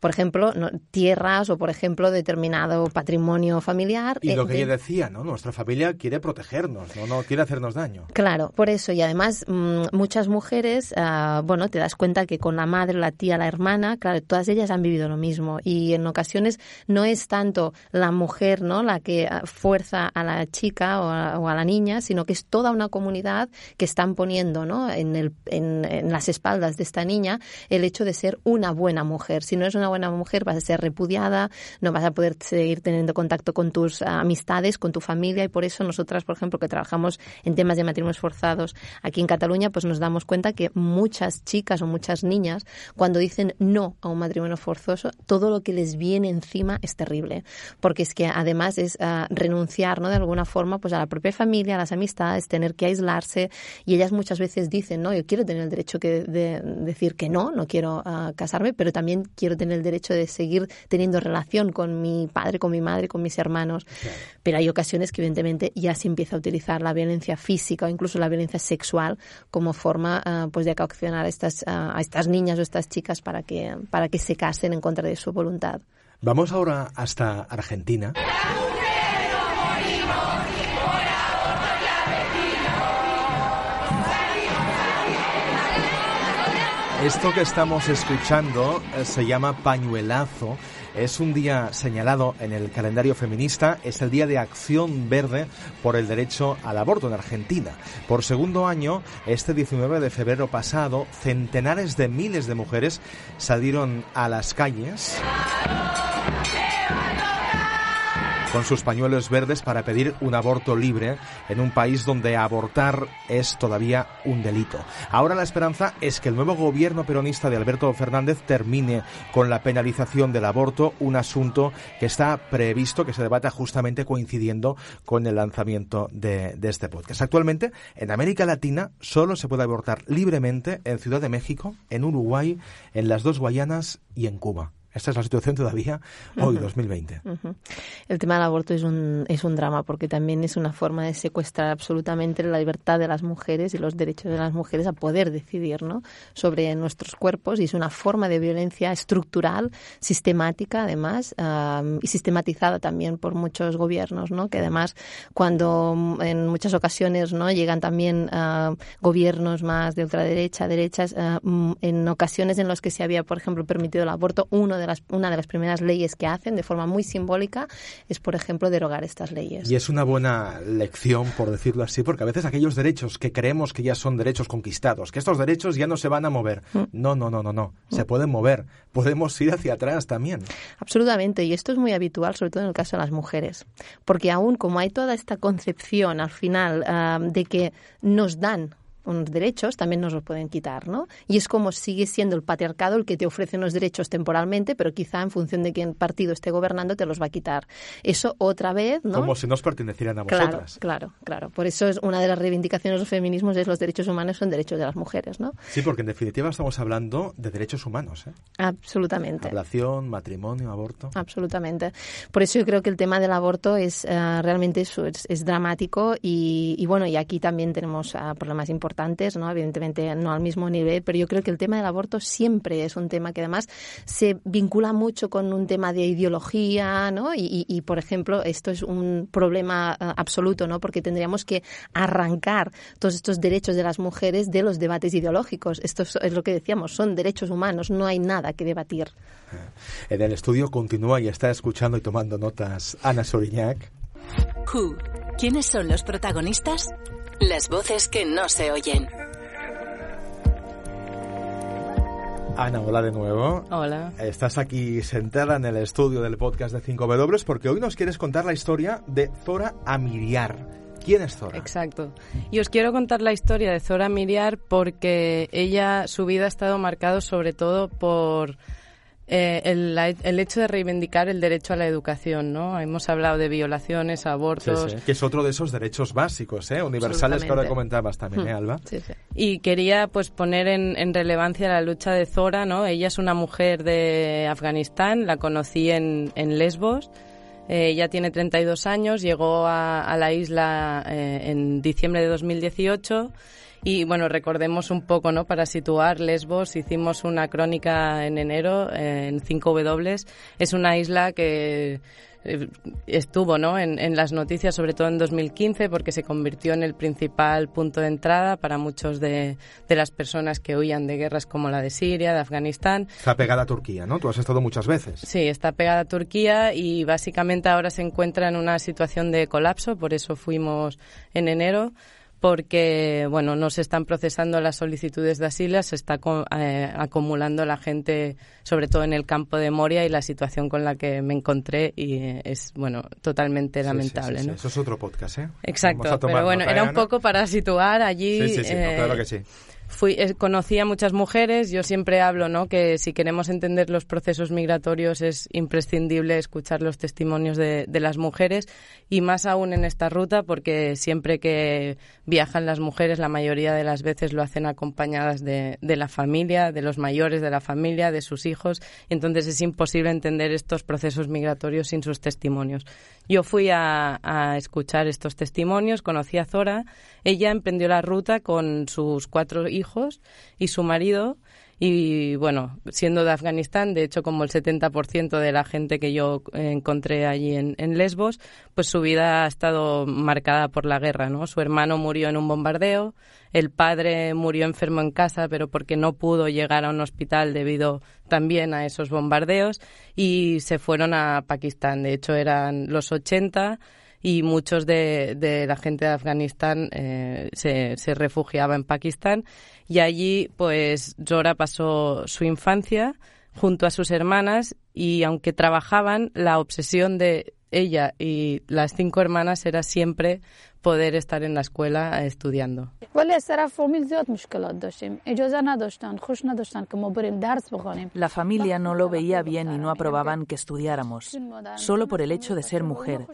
por ejemplo, tierras o, por ejemplo, determinado patrimonio familiar. Y lo que ella decía, ¿no? Nuestra familia quiere protegernos, no, no quiere hacernos daño. Claro, por eso. Y además, mm, muchas mujeres, ah, bueno, te das cuenta que con la madre, la tía, la hermana, claro, todas ellas han vivido lo mismo. Y en ocasiones no es tanto la mujer, ¿no? La que ah, fuerza a la chica o a, o a la niña, sino que es toda una comunidad que están poniendo, ¿no? En, el, en, en las espaldas de esta niña el hecho de ser una buena mujer. Si no eres una buena mujer, vas a ser repudiada, no vas a poder seguir teniendo contacto con tus ah, amistades, con tu familia. Y por eso nosotras, por ejemplo, que trabajamos en temas de matrimonios forzados aquí en Cataluña, pues nos damos cuenta que muchas chicas o muchas niñas, cuando dicen no a un matrimonio forzoso, todo lo que les viene encima es terrible. Porque es que además es ah, renunciar, ¿no? De alguna forma, pues a la propia familia, a las amistades, tener que aislarse. Y ellas muchas veces dicen, no, yo quiero tener el derecho que, de decir que no, no quiero ah, casarme, pero también quiero tener el derecho de seguir teniendo relación con mi padre, con mi madre, con mis hermanos. Pero hay ocasiones que evidentemente ya se empieza a utilizar la violencia física o incluso la violencia sexual como forma ah, pues de coaccionar a estas, ah, a estas niñas o estas chicas para que, para que se casen en contra de su voluntad. Vamos ahora hasta Argentina. Esto que estamos escuchando eh, se llama pañuelazo. Es un día señalado en el calendario feminista, es el Día de Acción Verde por el derecho al aborto en Argentina. Por segundo año, este 19 de febrero pasado, centenares de miles de mujeres salieron a las calles con sus pañuelos verdes para pedir un aborto libre en un país donde abortar es todavía un delito. Ahora la esperanza es que el nuevo gobierno peronista de Alberto Fernández termine con la penalización del aborto, un asunto que está previsto que se debata justamente coincidiendo con el lanzamiento de, de este podcast. Actualmente, en América Latina solo se puede abortar libremente en Ciudad de México, en Uruguay, en las dos Guayanas y en Cuba. Esta es la situación todavía hoy, 2020. Ujú. El tema del aborto es un, es un drama porque también es una forma de secuestrar absolutamente la libertad de las mujeres y los derechos de las mujeres a poder decidir ¿no? sobre nuestros cuerpos y es una forma de violencia estructural, sistemática además am, y sistematizada también por muchos gobiernos, ¿no? que además cuando mm, en muchas ocasiones no llegan también ah, gobiernos más de ultraderecha, derechas, en ocasiones en las que se había, por ejemplo, permitido el aborto, uno de las, una de las primeras leyes que hacen de forma muy simbólica es, por ejemplo, derogar estas leyes. Y es una buena lección, por decirlo así, porque a veces aquellos derechos que creemos que ya son derechos conquistados, que estos derechos ya no se van a mover. No, no, no, no, no. Se pueden mover. Podemos ir hacia atrás también. Absolutamente, y esto es muy habitual, sobre todo en el caso de las mujeres, porque aún como hay toda esta concepción al final ah, de que nos dan unos derechos, también nos los pueden quitar, ¿no? Y es como sigue siendo el patriarcado el que te ofrece unos derechos temporalmente, pero quizá en función de quién partido esté gobernando te los va a quitar. Eso otra vez, ¿no? Como si nos pertenecieran a Claro, vosotras. claro, claro. Por eso es una de las reivindicaciones de los feminismos es los derechos humanos son derechos de las mujeres, ¿no? Sí, porque en definitiva estamos hablando de derechos humanos. ¿eh? Absolutamente. Ablación, matrimonio, aborto. Absolutamente. Por eso yo creo que el tema del aborto es eh, realmente eso, es, es dramático y, y bueno, y aquí también tenemos ah, problemas importantes, ¿no? Evidentemente no al mismo nivel, pero yo creo que el tema del aborto siempre es un tema que además se vincula mucho con un tema de ideología, ¿no? Y, y- y, por ejemplo, esto es un problema ah, absoluto, ¿no? Porque tendríamos que arrancar todos estos derechos de las mujeres de los debates ideológicos. Esto es, es lo que decíamos, son derechos humanos, no hay nada que debatir. En el estudio continúa y está escuchando y tomando notas Ana Soriñac. Who. ¿Quiénes son los protagonistas? Las voces que no se oyen. Ana, hola de nuevo. Hola. Estás aquí sentada en el estudio del podcast de 5W porque hoy nos quieres contar la historia de Zora Amiriar. ¿Quién es Zora? Exacto. Y os quiero contar la historia de Zora Miriar porque ella, su vida ha estado marcado sobre todo por eh, el, la- el hecho de reivindicar el derecho a la educación, ¿no? Hemos hablado de violaciones, Sí, abortos. sí, Que es otro de esos derechos básicos, ¿eh? universales que ahora comentabas también, ¿eh, Hmm. Alba? Y quería pues poner en, en relevancia la lucha de Zora, ¿no? Ella es una mujer de Afganistán, la conocí en, en Lesbos. Eh, ella tiene 32 años, llegó a, a la isla eh, en diciembre de 2018 Y bueno, recordemos un poco, ¿no? Para situar Lesbos, hicimos una crónica en enero en 5W. Es una isla que eh, estuvo ¿no? En, las noticias, sobre todo en 2015, porque se convirtió en el principal punto de entrada para muchos de, de, las personas que huían de guerras como la de Siria, de Afganistán. Está pegada a Turquía, ¿no? Tú has estado muchas veces. Sí, está pegada a Turquía y básicamente ahora se encuentra en una situación de colapso, por eso fuimos en enero porque bueno no se están procesando las solicitudes de asilo, se está eh, acumulando la gente, sobre todo en el campo de Moria y la situación con la que me encontré y es bueno totalmente lamentable. Eso es otro podcast, ¿eh? Exacto, pero bueno era un poco para situar allí. Sí, sí, sí, claro que sí fui, eh, conocí a muchas mujeres. Yo siempre hablo, ¿no? Que si queremos entender los procesos migratorios es imprescindible escuchar los testimonios de, de, las mujeres y más aún en esta ruta porque siempre que viajan las mujeres, la mayoría de las veces lo hacen acompañadas de, de la familia, de los mayores de la familia, de sus hijos. Entonces es imposible entender estos procesos migratorios sin sus testimonios. Yo fui a, a escuchar estos testimonios, conocí a Zora. Ella emprendió la ruta con sus cuatro hijos y su marido. Y bueno, siendo de Afganistán, de hecho, como el 70% de la gente que yo encontré allí en, Lesbos, pues su vida ha estado marcada por la guerra, ¿no? Su hermano murió en un bombardeo, el padre murió enfermo en casa, pero porque no pudo llegar a un hospital debido también a esos bombardeos, y se fueron a Pakistán. De hecho, eran los 80 y muchos de, de la gente de Afganistán eh, se, se, refugiaba en Pakistán y allí pues Zora pasó su infancia junto a sus hermanas y aunque trabajaban la obsesión de ella y las cinco hermanas era siempre poder estar en la escuela estudiando. La familia no lo veía bien y no aprobaban que estudiáramos, solo por el hecho de ser mujer.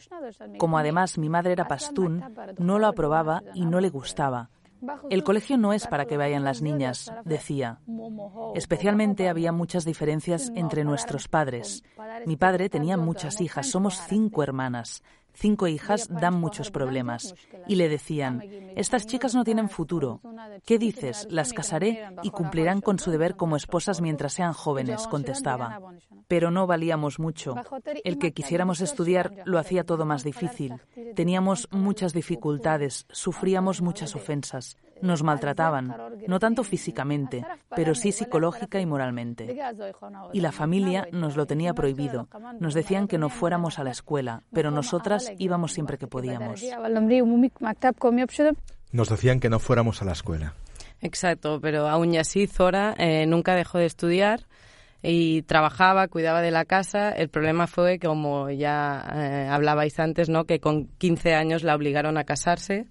Como además mi madre era pastún, no lo aprobaba y no le gustaba. El colegio no es para que vayan las niñas, decía. Especialmente había muchas diferencias entre nuestros padres. Mi padre tenía muchas hijas, somos cinco hermanas cinco hijas dan muchos problemas. Y le decían, estas chicas no tienen futuro. ¿Qué dices? Las casaré y cumplirán con su deber como esposas mientras sean jóvenes, contestaba. Pero no valíamos mucho. El que quisiéramos estudiar lo hacía todo más difícil. Teníamos muchas dificultades, sufríamos muchas ofensas. Nos maltrataban, no tanto físicamente, pero sí psicológica y moralmente. Y la familia nos lo tenía prohibido. Nos decían que no fuéramos a la escuela, pero nosotras íbamos siempre que podíamos. Nos decían que no fuéramos a la escuela. Exacto, pero aún así Zora eh, nunca dejó de estudiar y trabajaba, cuidaba de la casa. El problema fue que, como ya eh, hablabais antes, ¿no? que con 15 años la obligaron a casarse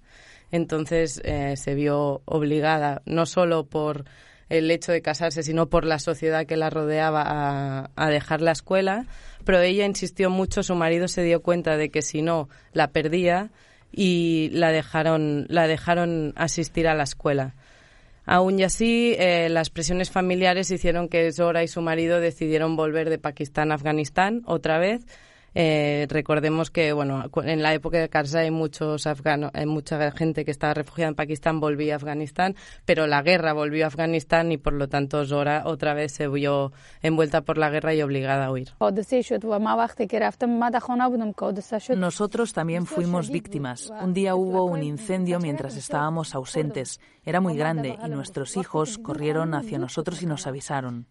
entonces eh, se vio obligada, no solo por el hecho de casarse, sino por la sociedad que la rodeaba a, dejar la escuela, pero ella insistió mucho, su marido se dio cuenta de que si no, la perdía y la dejaron, la dejaron asistir a la escuela. Aún así, eh, las presiones familiares hicieron que Zora y su marido decidieron volver de Pakistán a Afganistán otra vez, eh, recordemos que, bueno, en la época de Karzai hay muchos afganos, hay mucha gente que estaba refugiada en Pakistán volvía a Afganistán, pero la guerra volvió a Afganistán y por lo tanto Zora otra vez se vio envuelta por la guerra y obligada a huir. Nosotros también fuimos víctimas. Un día hubo un incendio mientras estábamos ausentes. Era muy grande y nuestros hijos corrieron hacia nosotros y nos avisaron.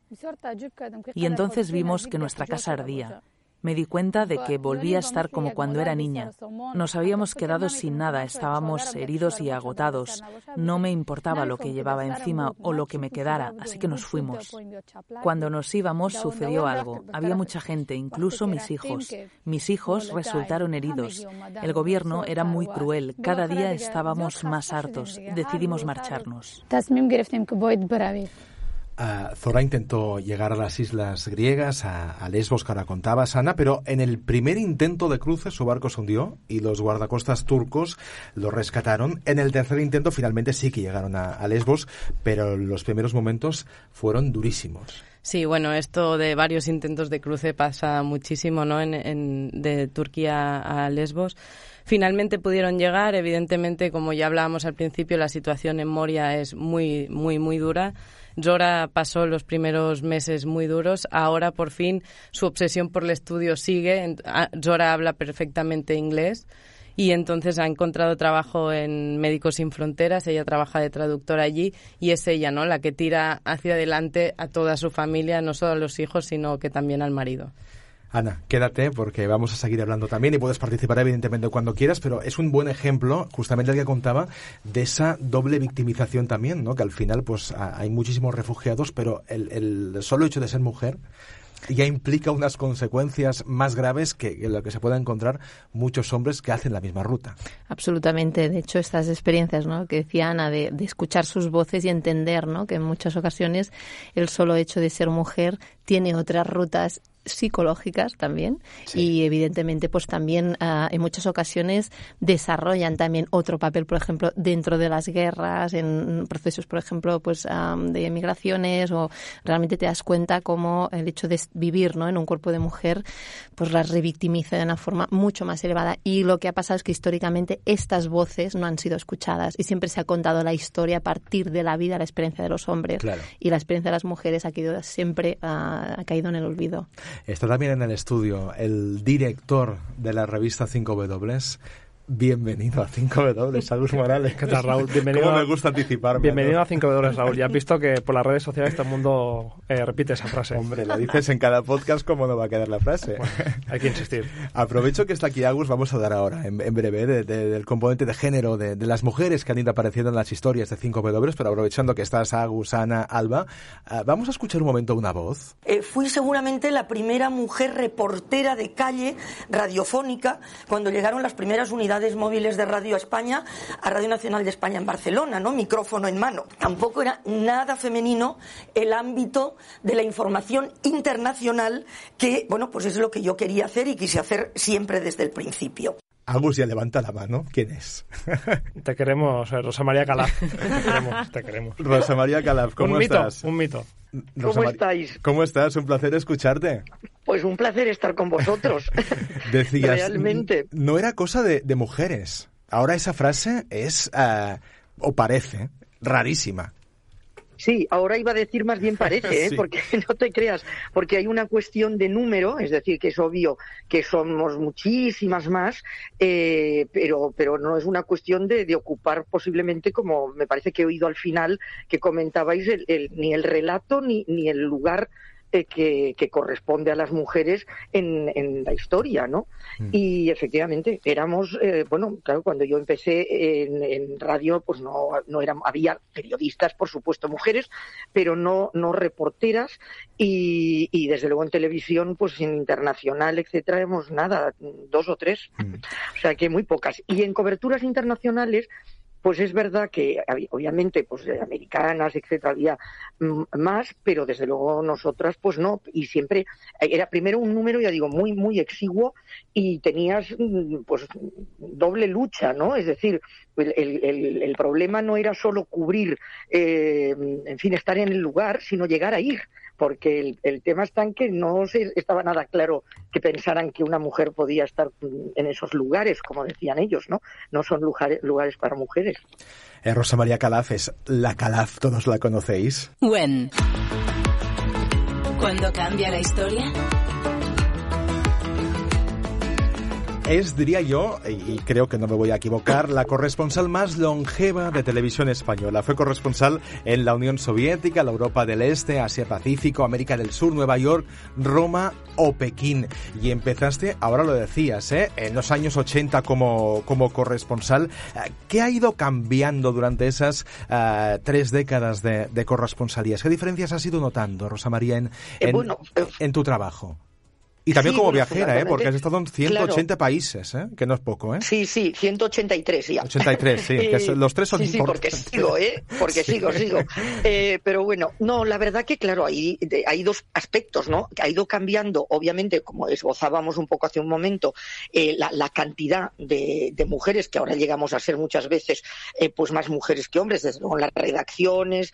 Y entonces vimos que nuestra casa ardía. Me di cuenta de que volvía a estar como cuando era niña. Nos habíamos quedado sin nada, estábamos heridos y agotados. No me importaba lo que llevaba encima o lo que me quedara, así que nos fuimos. Cuando nos íbamos sucedió algo. Había mucha gente, incluso mis hijos. Mis hijos resultaron heridos. El gobierno era muy cruel. Cada día estábamos más hartos. Decidimos marcharnos. Zora intentó llegar a las islas griegas, a, Lesbos, que ahora contaba Sana, pero en el primer intento de cruce su barco se hundió y los guardacostas turcos lo rescataron. En el tercer intento finalmente sí que llegaron a, Lesbos, pero los primeros momentos fueron durísimos. Sí, bueno, esto de varios intentos de cruce pasa muchísimo, ¿no? En, de Turquía a Lesbos Finalmente pudieron llegar, evidentemente, como ya hablábamos al principio, la situación en Moria es muy, muy, muy dura. Zora pasó los primeros meses muy duros. Ahora, por fin, su obsesión por el estudio sigue. Zora habla perfectamente inglés y entonces ha encontrado trabajo en Médicos Sin Fronteras. Ella trabaja de traductora allí y es ella, ¿no? La que tira hacia adelante a toda su familia, no solo a los hijos, sino que también al marido. Ana, quédate porque vamos a seguir hablando también y puedes participar evidentemente cuando quieras, pero es un buen ejemplo, justamente el que contaba, de esa doble victimización también, ¿no? Que al final pues hay muchísimos refugiados, pero el, el solo hecho de ser mujer ya implica unas consecuencias más graves que, lo que se pueda encontrar muchos hombres que hacen la misma ruta. Absolutamente. De hecho, estas experiencias ¿no? que decía Ana, de, de, escuchar sus voces y entender ¿no? que en muchas ocasiones el solo hecho de ser mujer tiene otras rutas psicológicas también. Y evidentemente pues también uh, en muchas ocasiones desarrollan también otro papel por ejemplo dentro de las guerras en procesos por ejemplo pues um, de migraciones o realmente te das cuenta cómo el hecho de vivir ¿no? en un cuerpo de mujer pues las revictimiza de una forma mucho más elevada. Y lo que ha pasado es que históricamente estas voces no han sido escuchadas y siempre se ha contado la historia a partir de la vida la experiencia de los hombres. Claro. y la experiencia de las mujeres ha, quedado, siempre uh, ha caído en el olvido Está también en el estudio el director de la revista 5W. Bienvenido a 5W, Agus Morales. ¿Qué tal, Raúl? Bienvenido ¿Cómo me gusta anticiparme? Bienvenido ¿no? a 5W, Raúl. Ya has visto que por las redes sociales todo el mundo eh, repite esa frase. Hombre, la dices en cada podcast, ¿cómo no va a quedar la frase? Bueno, hay que insistir. Aprovecho que está aquí Agus, vamos a dar ahora, en, en breve, de, de, del componente de género, de, de, las mujeres que han ido apareciendo en las historias de 5W, pero aprovechando que estás Agus, Ana, Alba, uh, vamos a escuchar un momento una voz. Eh, fui seguramente la primera mujer reportera de calle radiofónica cuando llegaron las primeras unidades móviles de Radio España a Radio Nacional de España en Barcelona, ¿no? Micrófono en mano. Tampoco era nada femenino el ámbito de la información internacional que, bueno, pues es lo que yo quería hacer y quise hacer siempre desde el principio. Agus ya levanta la mano. ¿Quién es? [LAUGHS] Te queremos, eh, Rosa María Calaf. [LAUGHS] Te queremos, te queremos. Rosa María Calaf, ¿cómo un estás? Mito, un mito. Rosa ¿Cómo estáis? ¿Cómo estás? Un placer escucharte. Pues un placer estar con vosotros. [LAUGHS] Decías, Realmente. No era cosa de, de mujeres. Ahora esa frase es, uh, o parece, rarísima. Sí, ahora iba a decir más bien parece, ¿eh? [LAUGHS] sí. porque [LAUGHS] no te creas, porque hay una cuestión de número, es decir, que es obvio que somos muchísimas más, eh, pero, pero no es una cuestión de, de, ocupar posiblemente, como me parece que he oído al final que comentabais, el, el, ni el relato ni, ni el lugar eh, que, que, corresponde a las mujeres en, en la historia, ¿no? Mm. Y efectivamente éramos, eh, bueno, claro, cuando yo empecé en, en radio, pues no, no eran, había periodistas, por supuesto, mujeres, pero no, no reporteras y, y desde luego en televisión, pues en internacional, etcétera, hemos nada, dos o tres, mm. o sea que muy pocas. Y en coberturas internacionales, pues es verdad que obviamente pues de americanas etcétera había más pero desde luego nosotras pues no. Y siempre era primero un número ya digo muy muy exiguo y tenías pues doble lucha no es decir el, el, el problema no era solo cubrir eh, en fin estar en el lugar sino llegar a ir porque el, el, tema está en que no se estaba nada claro que pensaran que una mujer podía estar en esos lugares, como decían ellos, ¿no? No son lugares, lugares para mujeres. Eh, Rosa María Calaf es la Calaf, todos la conocéis. When. ¿Cuándo cambia la historia? Es, diría yo, y creo que no me voy a equivocar, la corresponsal más longeva de televisión española. Fue corresponsal en la Unión Soviética, la Europa del Este, Asia Pacífico, América del Sur, Nueva York, Roma o Pekín. Y empezaste, ahora lo decías, ¿eh? en los años 80 como, como corresponsal. ¿Qué ha ido cambiando durante esas uh, tres décadas de, de, corresponsalías? ¿Qué diferencias has ido notando, Rosa María, en, en, eh, bueno, eh, en tu trabajo? Y también sí, como bueno, viajera, ¿eh? Porque has estado en 180 claro. países, ¿eh? Que no es poco, ¿eh? Sí, sí, 183 ya. 83, sí. que los tres son sí, sí, porque sigo, ¿eh? Porque sí. sigo, sigo. [LAUGHS] Eh, pero bueno, no, la verdad que, claro, hay, hay dos aspectos, ¿no? Que ha ido cambiando, obviamente, como esbozábamos un poco hace un momento, eh, la, la, cantidad de, de, mujeres, que ahora llegamos a ser muchas veces, eh, pues más mujeres que hombres, desde luego en las redacciones,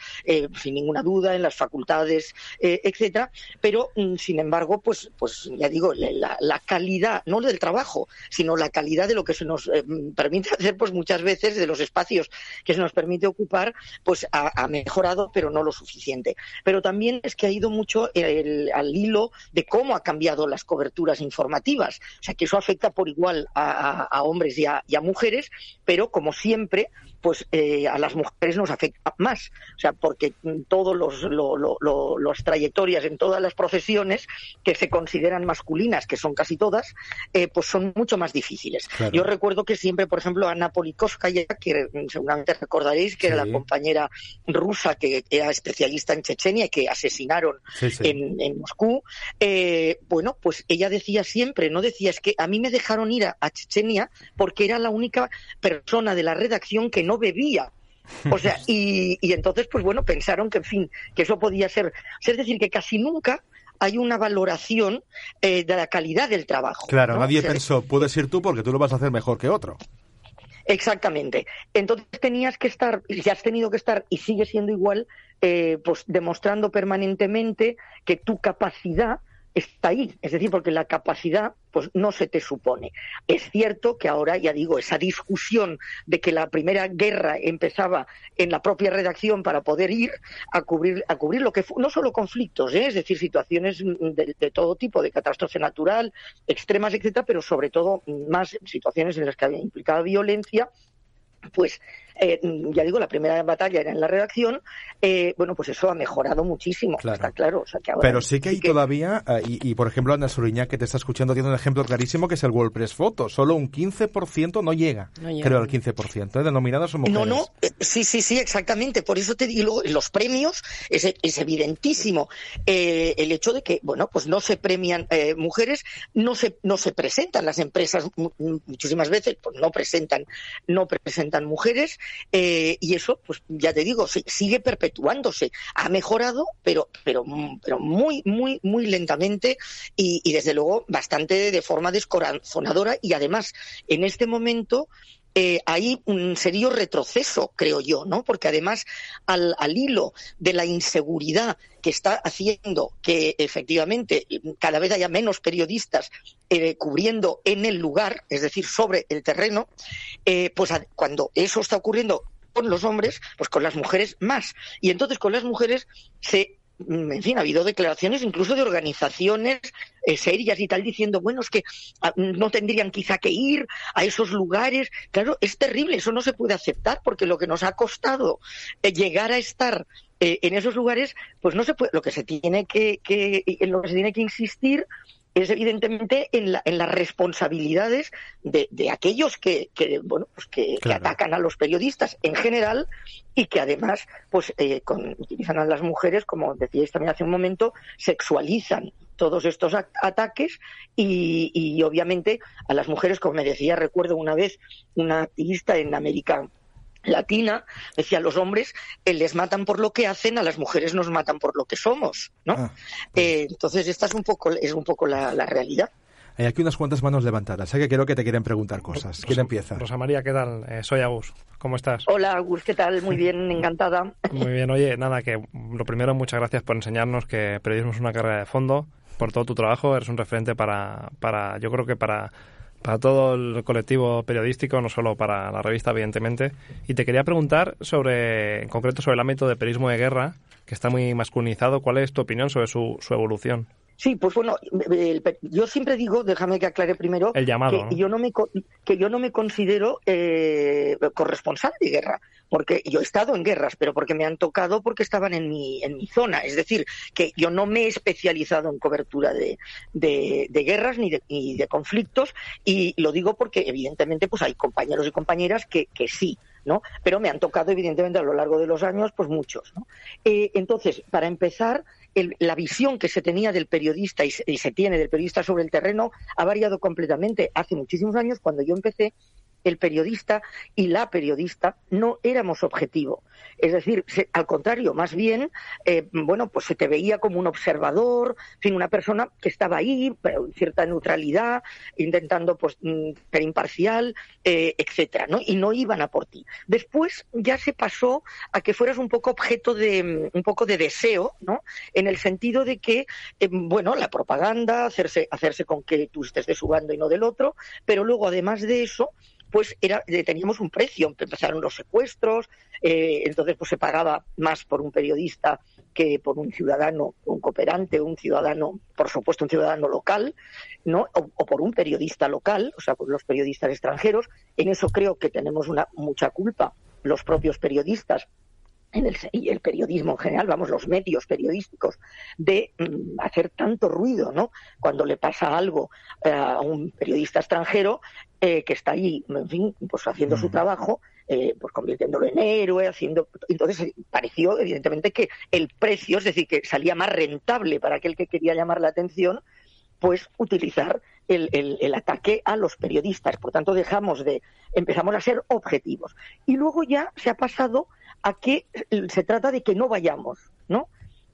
sin ninguna duda, en las facultades, etcétera. Pero, mm, sin embargo, pues, pues ya digo, la, calidad, no del trabajo, sino la calidad de lo que se nos eh, permite hacer, pues muchas veces, de los espacios que se nos permite ocupar, pues ha, mejorado, pero no lo suficiente. Pero también es que ha ido mucho al hilo de cómo ha cambiado las coberturas informativas. O sea, que eso afecta por igual a, hombres y a mujeres, pero como siempre, pues eh, a las mujeres nos afecta más. O sea, porque todas los, las trayectorias en todas las profesiones que se consideran masculinas, que son casi todas, eh, pues son mucho más difíciles. Yo recuerdo que siempre, por ejemplo, Ana Polikovskaya, que seguramente recordaréis que era la compañera rusa que era especialista en Chechenia y que asesinaron En, Moscú, eh, bueno, pues ella decía siempre, no decía, es que a mí me dejaron ir a Chechenia porque era la única persona de la redacción que no bebía. O sea, y, entonces, pues bueno, pensaron que, en fin, que eso podía ser. Es decir, que casi nunca hay una valoración eh, de la calidad del trabajo. Claro, nadie pensó, puedes ir tú porque tú lo vas a hacer mejor que otro. Exactamente. Entonces tenías que estar, y has tenido que estar, y sigue siendo igual, eh, pues demostrando permanentemente que tu capacidad está ahí, es decir, porque la capacidad pues no se te supone. Es cierto que ahora, ya digo, esa discusión de que la primera guerra empezaba en la propia redacción para poder ir a cubrir, a cubrir lo que no solo conflictos, ¿eh? es decir, situaciones de, de, todo tipo, de catástrofe natural, extremas, etcétera, pero sobre todo más situaciones en las que había implicado violencia, pues eh, ya digo, la primera batalla era en la redacción, eh, bueno, pues eso ha mejorado muchísimo, está claro. Pero sí que hay todavía, eh, y, por ejemplo Ana Suriña, que te está escuchando, tiene un ejemplo clarísimo que es el WordPress Photo, solo un 15% no llega, creo, al 15%, ¿eh? denominadas son mujeres. No, no, sí, sí, sí, exactamente, por eso te digo, los premios es, es evidentísimo el hecho de que, bueno, pues no se premian mujeres, no se, no se presentan las empresas muchísimas veces, pues no presentan, no presentan mujeres, eh, y eso, pues ya te digo, sigue perpetuándose. Ha mejorado, pero, pero, pero muy, muy, muy lentamente y, desde luego bastante de forma descorazonadora. Y además, en este momento, eh, hay un serio retroceso, creo yo, ¿no? Porque además, al, hilo de la inseguridad que está haciendo que efectivamente cada vez haya menos periodistas eh, cubriendo en el lugar, es decir, sobre el terreno, eh, pues cuando eso está ocurriendo con los hombres, pues con las mujeres más. Y entonces con las mujeres se en fin, ha habido declaraciones incluso de organizaciones eh, serias y tal diciendo, bueno, es que ah, no tendrían quizá que ir a esos lugares. Claro, es terrible, eso no se puede aceptar porque lo que nos ha costado llegar a estar en esos lugares, pues no se puede, lo que se tiene que, que, lo que se tiene que insistir es evidentemente en, las responsabilidades de, aquellos que, bueno pues que, atacan a los periodistas en general y que además pues eh, utilizan a las mujeres como decíais también hace un momento sexualizan todos estos ataques y, y obviamente a las mujeres como me decía recuerdo una vez una activista en América latina, decía los hombres eh, les matan por lo que hacen, a las mujeres nos matan por lo que somos, ¿no? Ah, pues. eh, entonces esta es un poco, es un poco la, realidad. Hay aquí unas cuantas manos levantadas, sé que creo que te quieren preguntar cosas. ¿Quién empieza? Rosa María, ¿qué tal? Eh, soy Agus. ¿Cómo estás? Hola, Agus, ¿qué tal? Muy bien, [LAUGHS] encantada. Muy bien, oye, nada, que lo primero, muchas gracias por enseñarnos que periodismo es una carrera de fondo, por todo tu trabajo, eres un referente para, para yo creo que para para todo el colectivo periodístico, no solo para la revista, evidentemente. Y te quería preguntar sobre, en concreto, sobre el ámbito de periodismo de guerra, que está muy masculinizado. ¿Cuál es tu opinión sobre su, su evolución? Sí, pues bueno, yo siempre digo, déjame que aclare primero, el llamado, que, yo no me, que yo no me considero eh, corresponsal de guerra, porque yo he estado en guerras, pero porque me han tocado porque estaban en mi, en mi zona. Es decir, que yo no me he especializado en cobertura de, de, guerras ni de, ni de conflictos, y lo digo porque evidentemente pues hay compañeros y compañeras que, que sí. ¿no? Pero me han tocado, evidentemente, a lo largo de los años, pues muchos, ¿no? Eh, entonces, para empezar, la visión que se tenía del periodista y se, tiene del periodista sobre el terreno ha variado completamente. Hace muchísimos años, cuando yo empecé, el periodista y la periodista no éramos objetivo. Es decir, se- al contrario, más bien, eh, bueno, pues se te veía como un observador, en fin, una persona que estaba ahí, pero cierta neutralidad, intentando pues mm, ser imparcial, eh, etcétera, ¿no? Y no iban a por ti. Después ya se pasó a que fueras un poco objeto de mm, un poco de deseo, ¿no? En el sentido de que, eh, bueno, la propaganda, hacerse, hacerse con que tú estés de su bando y no del otro, pero luego además de eso, pues era, teníamos un precio, empezaron los secuestros, eh, entonces pues se pagaba más por un periodista que por un ciudadano, un cooperante, un ciudadano, por supuesto un ciudadano local, ¿no? O, o por un periodista local, o sea, por los periodistas extranjeros. En eso creo que tenemos una mucha culpa los propios periodistas en el, y el periodismo en general, vamos, los medios periodísticos, de mm, hacer tanto ruido, ¿no? Cuando le pasa algo eh, a un periodista extranjero eh, que está allí, en fin, pues haciendo su trabajo, eh, pues convirtiéndolo en héroe, haciendo. Entonces pareció, evidentemente, que el precio, es decir, que salía más rentable para aquel que quería llamar la atención, pues utilizar el, el- el ataque a los periodistas. Por tanto, dejamos de, empezamos a ser objetivos. Y luego ya se ha pasado a que eh, se trata de que no vayamos, ¿no?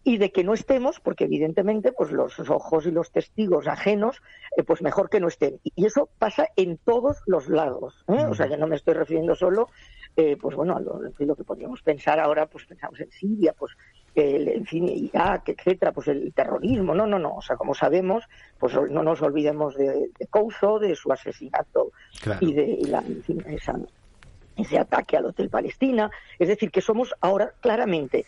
Y de que no estemos, porque evidentemente, pues los ojos y los testigos ajenos, eh, pues mejor que no estén. Y eso pasa en todos los lados. ¿eh? O sea, que no me estoy refiriendo solo, eh, pues bueno, a lo, lo que podríamos pensar ahora, pues pensamos en Siria, pues el, en fin, Irak, etcétera, pues el terrorismo. No, no, no. O sea, como sabemos, pues no nos olvidemos de, de Couso, de su asesinato Claro. y de y la, en fin, esa, ese ataque al Hotel Palestina. Es decir, que somos ahora claramente,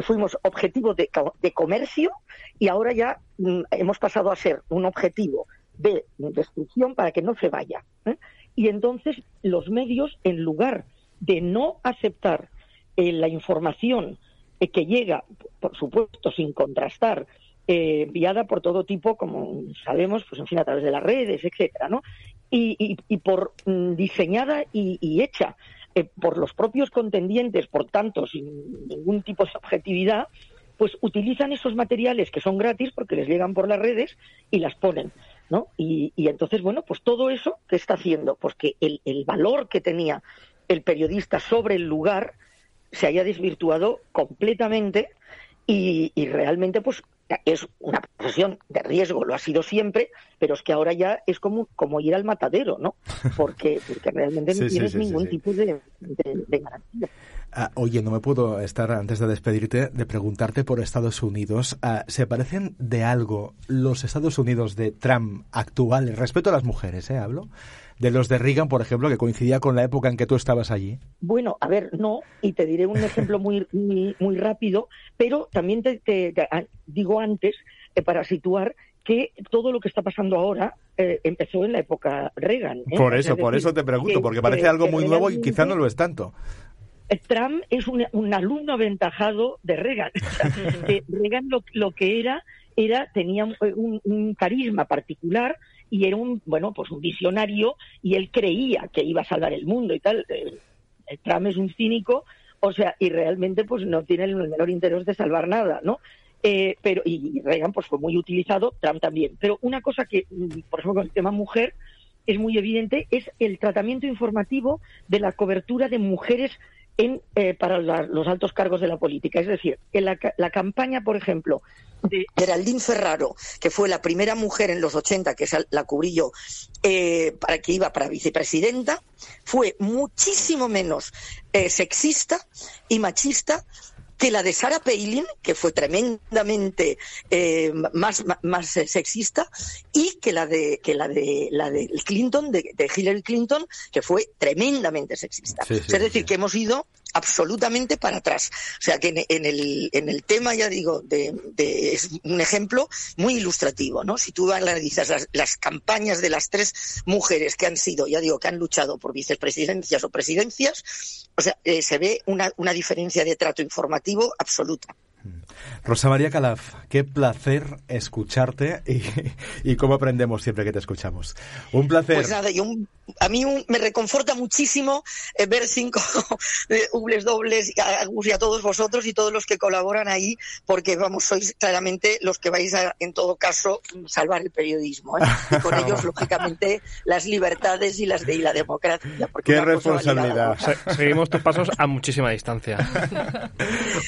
fuimos objetivo de, de comercio y ahora ya mm, hemos pasado a ser un objetivo de destrucción para que no se vaya. ¿eh? Y entonces los medios, en lugar de no aceptar eh, la información eh, que llega, por supuesto, sin contrastar, enviada por todo tipo, como sabemos, pues en fin, a través de las redes, etcétera, ¿no? Y, y- y por mm, diseñada y, hecha eh, por los propios contendientes, por tanto, sin ningún tipo de objetividad, pues utilizan esos materiales que son gratis porque les llegan por las redes y las ponen, ¿no? Y, entonces, bueno, pues todo eso que está haciendo, pues que el, el valor que tenía el periodista sobre el lugar se haya desvirtuado completamente y realmente pues es una profesión de riesgo, lo ha sido siempre, pero es que ahora ya es como, como ir al matadero, ¿no? Porque, porque realmente [LAUGHS] Sí, no tienes sí, sí, ningún tipo de, de- de garantía. Ah, oye, no me puedo estar antes de despedirte de preguntarte por Estados Unidos. Ah, ¿Se parecen de algo los Estados Unidos de Trump actuales, respecto a las mujeres, eh, hablo? De los de Reagan, por ejemplo, que coincidía con la época en que tú estabas allí. Bueno, a ver, no, y te diré un ejemplo muy, muy, muy rápido, pero también te, te- te- a- digo antes, eh, para situar, que todo lo que está pasando ahora eh, empezó en la época Reagan. ¿eh? Por eso, es por eso te pregunto, que- porque parece que- algo muy nuevo y quizá no lo es tanto. Trump es un, un alumno aventajado de Reagan. [LAUGHS] Reagan lo, lo que era era tenía un carisma particular y era un bueno pues un visionario y él creía que iba a salvar el mundo y tal. Eh, eh, Trump es un cínico, o sea, y realmente pues no tiene el menor interés de salvar nada, ¿no? Eh, pero y Reagan pues fue muy utilizado, Trump también. Pero una cosa que, mm, por ejemplo, con el tema mujer es muy evidente es el tratamiento informativo de la cobertura de mujeres en, eh, para la- los altos cargos de la política. Es decir, en la, la campaña, por ejemplo, de Geraldine Ferraro, que fue la primera mujer en los 80, que la cubrí yo, eh, para que iba para vicepresidenta, fue muchísimo menos eh, sexista y machista que la de Sarah Palin, que fue tremendamente eh, más, más, eh, sexista, y que la de que la de la de Clinton, de, de Hillary Clinton, que fue tremendamente sexista. Sí, sí, es decir, que hemos ido absolutamente para atrás. O sea que en, en el, en el tema, ya digo, de, de- es un ejemplo muy ilustrativo, ¿no? Si tú analizas las, las campañas de las tres mujeres que han sido, ya digo, que han luchado por vicepresidencias o presidencias, o sea, eh, se ve una, una diferencia de trato informativo absoluta. Rosa María Calaf, qué placer escucharte y, [LAUGHS] y cómo aprendemos siempre que te escuchamos. Un placer. Pues nada, y un- a mí un- me reconforta muchísimo eh, ver cinco [LAUGHS] dobles dobles y a y a todos vosotros y todos los que colaboran ahí, porque vamos, sois claramente los que vais a, en todo caso, salvar el periodismo. ¿eh? Y con ellos, [LAUGHS] lógicamente, las libertades y las de y la democracia. porque Qué responsabilidad. Se- seguimos tus pasos a muchísima distancia.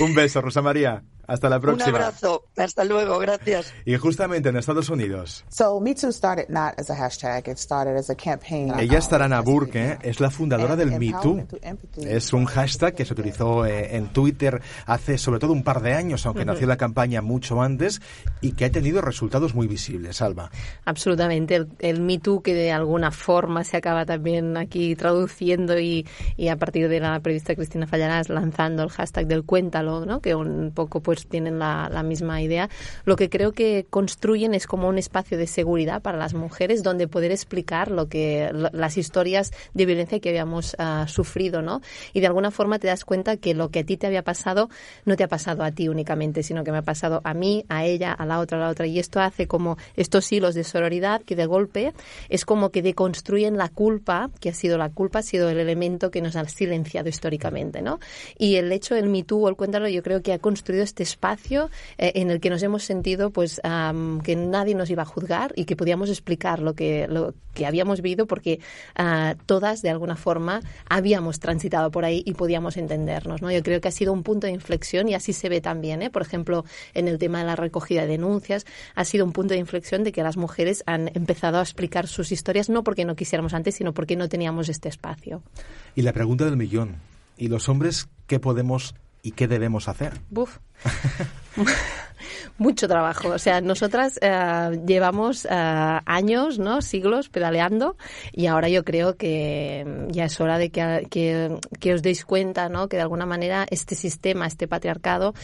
Un beso, Rosa María. Hasta la Un próxima. abrazo. Hasta luego. Gracias. Y justamente en Estados Unidos, So Me Too started not as a hashtag, it started as a campaign. ella es Tarana Burke, es la fundadora del Me Too. Es un hashtag que se utilizó eh, en Twitter hace sobre todo un par de años, aunque nació la campaña mucho antes, y que ha tenido resultados muy visibles, Alba. Absolutamente. El, el Me Too que de alguna forma se acaba también aquí traduciendo y, y a partir de la periodista Cristina Fallarás lanzando el hashtag del cuéntalo, ¿no? que un poco pues tienen la, la misma idea. Lo que creo que construyen es como un espacio de seguridad para las mujeres donde poder explicar lo que las historias de violencia que habíamos ah, sufrido, ¿no? Y de alguna forma te das cuenta que lo que a ti te había pasado no te ha pasado a ti únicamente, sino que me ha pasado a mí, a ella, a la otra, a la otra. Y esto hace como estos hilos de sororidad que de golpe es como que deconstruyen la culpa, que ha sido la culpa, ha sido el elemento que nos ha silenciado históricamente, ¿no? Y el hecho del Me Too o el Cuéntalo yo creo que ha construido este espacio eh, en el que nos hemos sentido pues am, que nadie nos iba a juzgar y que podíamos explicar lo que, lo que habíamos vivido porque ah, todas de alguna forma habíamos transitado por ahí y podíamos entendernos, ¿no? Yo creo que ha sido un punto de inflexión y así se ve también, ¿eh? Por ejemplo, en el tema de la recogida de denuncias, ha sido un punto de inflexión de que las mujeres han empezado a explicar sus historias no porque no quisiéramos antes, sino porque no teníamos este espacio. Y la pregunta del millón. ¿Y los hombres qué podemos y qué debemos hacer? Buf. [LAUGHS] Mucho trabajo. O sea, nosotras eh, llevamos eh, años, ¿no? Siglos pedaleando y ahora yo creo que ya es hora de que, que, que os deis cuenta, ¿no? Que de alguna manera este sistema, este patriarcado,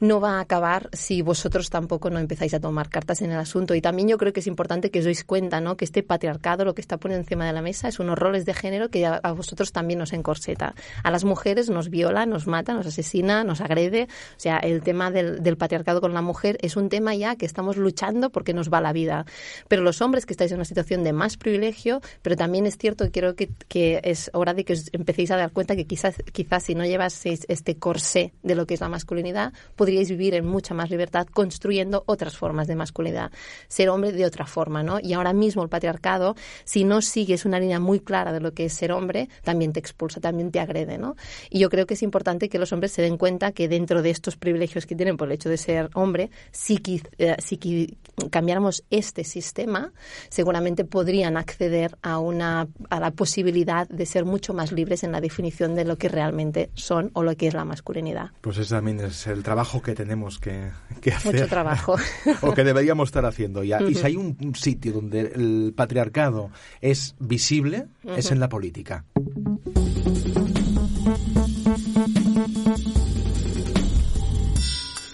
no va a acabar si vosotros tampoco no empezáis a tomar cartas en el asunto. Y también yo creo que es importante que os deis cuenta, ¿no? Que este patriarcado lo que está poniendo encima de la mesa es unos roles de género que a vosotros también nos encorseta. A las mujeres nos viola, nos mata, nos asesina, nos agrede. O sea, el tema del, del patriarcado con la mujer es un tema ya que estamos luchando porque nos va la vida. Pero los hombres que estáis en una situación de más privilegio, pero también es cierto que creo que, que es hora de que os empecéis a dar cuenta que quizás, quizás si no llevaseis este corsé de lo que es la masculinidad, podríais vivir en mucha más libertad construyendo otras formas de masculinidad. Ser hombre de otra forma, ¿no? Y ahora mismo el patriarcado, si no sigues una línea muy clara de lo que es ser hombre, también te expulsa, también te agrede, ¿no? Y yo creo que es importante que los hombres se den cuenta que dentro de estos privilegios que tienen por el hecho de ser hombre, si, eh, si cambiáramos este sistema, seguramente podrían acceder a, una, a la posibilidad de ser mucho más libres en la definición de lo que realmente son o lo que es la masculinidad. Pues ese también es el trabajo que tenemos que, que hacer. Mucho trabajo. [LAUGHS] o que deberíamos estar haciendo ya. Y si hay un, un sitio donde el patriarcado es visible, es en la política.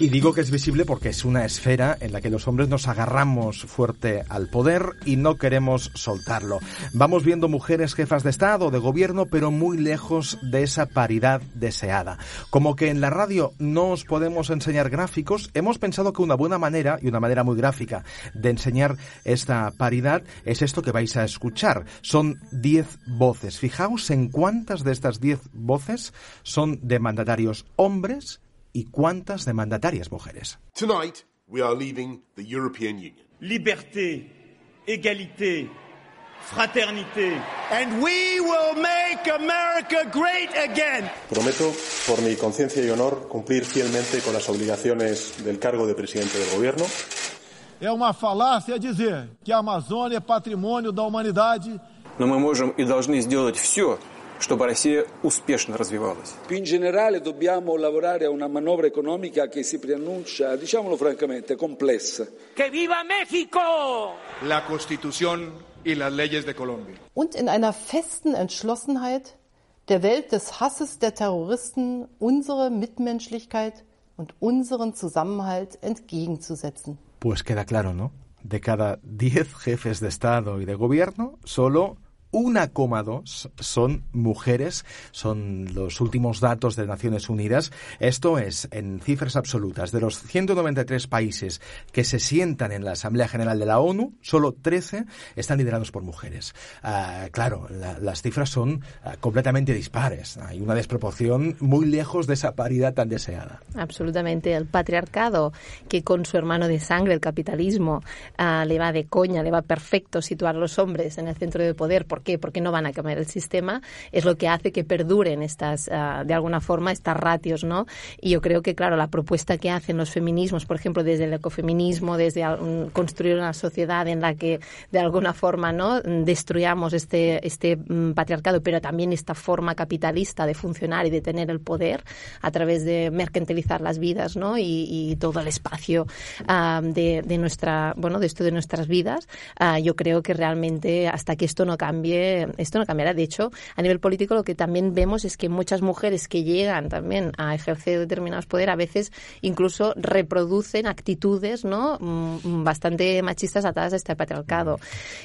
Y digo que es visible porque es una esfera en la que los hombres nos agarramos fuerte al poder y no queremos soltarlo. Vamos viendo mujeres jefas de Estado, de gobierno, pero muy lejos de esa paridad deseada. Como que en la radio no os podemos enseñar gráficos, hemos pensado que una buena manera, y una manera muy gráfica, de enseñar esta paridad es esto que vais a escuchar. Son 10 voces. Fijaos en cuántas de estas 10 voces son de mandatarios hombres y cuántas de mandatarias mujeres. Tonight, we are leaving the European Union. Liberté, égalité, fraternité. And we will make America great again. Prometo, por mi conciencia y honor, cumplir fielmente con las obligaciones del cargo de presidente del Gobierno. É uma falácia dizer que a Amazônia é patrimônio da humanidade. Но мы можем и должны сделать все, чтобы Россия uspешно развивалась. Più in generale dobbiamo lavorare a una manovra economica che si preannuncia, diciamolo francamente, complessa. ¡Que viva México! La Constitución y las leyes de Colombia. und in einer festen Entschlossenheit, der Welt des Hasses der Terroristen unsere Mitmenschlichkeit und unseren Zusammenhalt entgegenzusetzen. Pues queda claro, ¿no? De cada 10 jefes de Estado y de gobierno, solo 1,2 son mujeres, son los últimos datos de Naciones Unidas. Esto es, en cifras absolutas, de los 193 países que se sientan en la Asamblea General de la ONU, solo 13 están liderados por mujeres. Ah, claro, las cifras son ah, completamente dispares. Hay una desproporción muy lejos de esa paridad tan deseada. Absolutamente. El patriarcado, que con su hermano de sangre, el capitalismo, ah, le va de coña, le va perfecto situar a los hombres en el centro de poder. ¿Por qué? Porque no van a cambiar el sistema. Es lo que hace que perduren estas, de alguna forma, estas ratios, ¿no? Y yo creo que, claro, la propuesta que hacen los feminismos, por ejemplo, desde el ecofeminismo, desde construir una sociedad en la que, de alguna forma, ¿no? Destruyamos este, este mm, patriarcado, pero también esta forma capitalista de funcionar y de tener el poder a través de mercantilizar las vidas, ¿no? Y, todo el espacio ah, de, de, nuestra, bueno, de esto de nuestras vidas. Ah, yo creo que realmente hasta que esto no cambie, esto no cambiará. De hecho, a nivel político lo que también vemos es que muchas mujeres que llegan también a ejercer determinados poderes a veces incluso reproducen actitudes, ¿no? Mm, bastante machistas atadas a este patriarcado.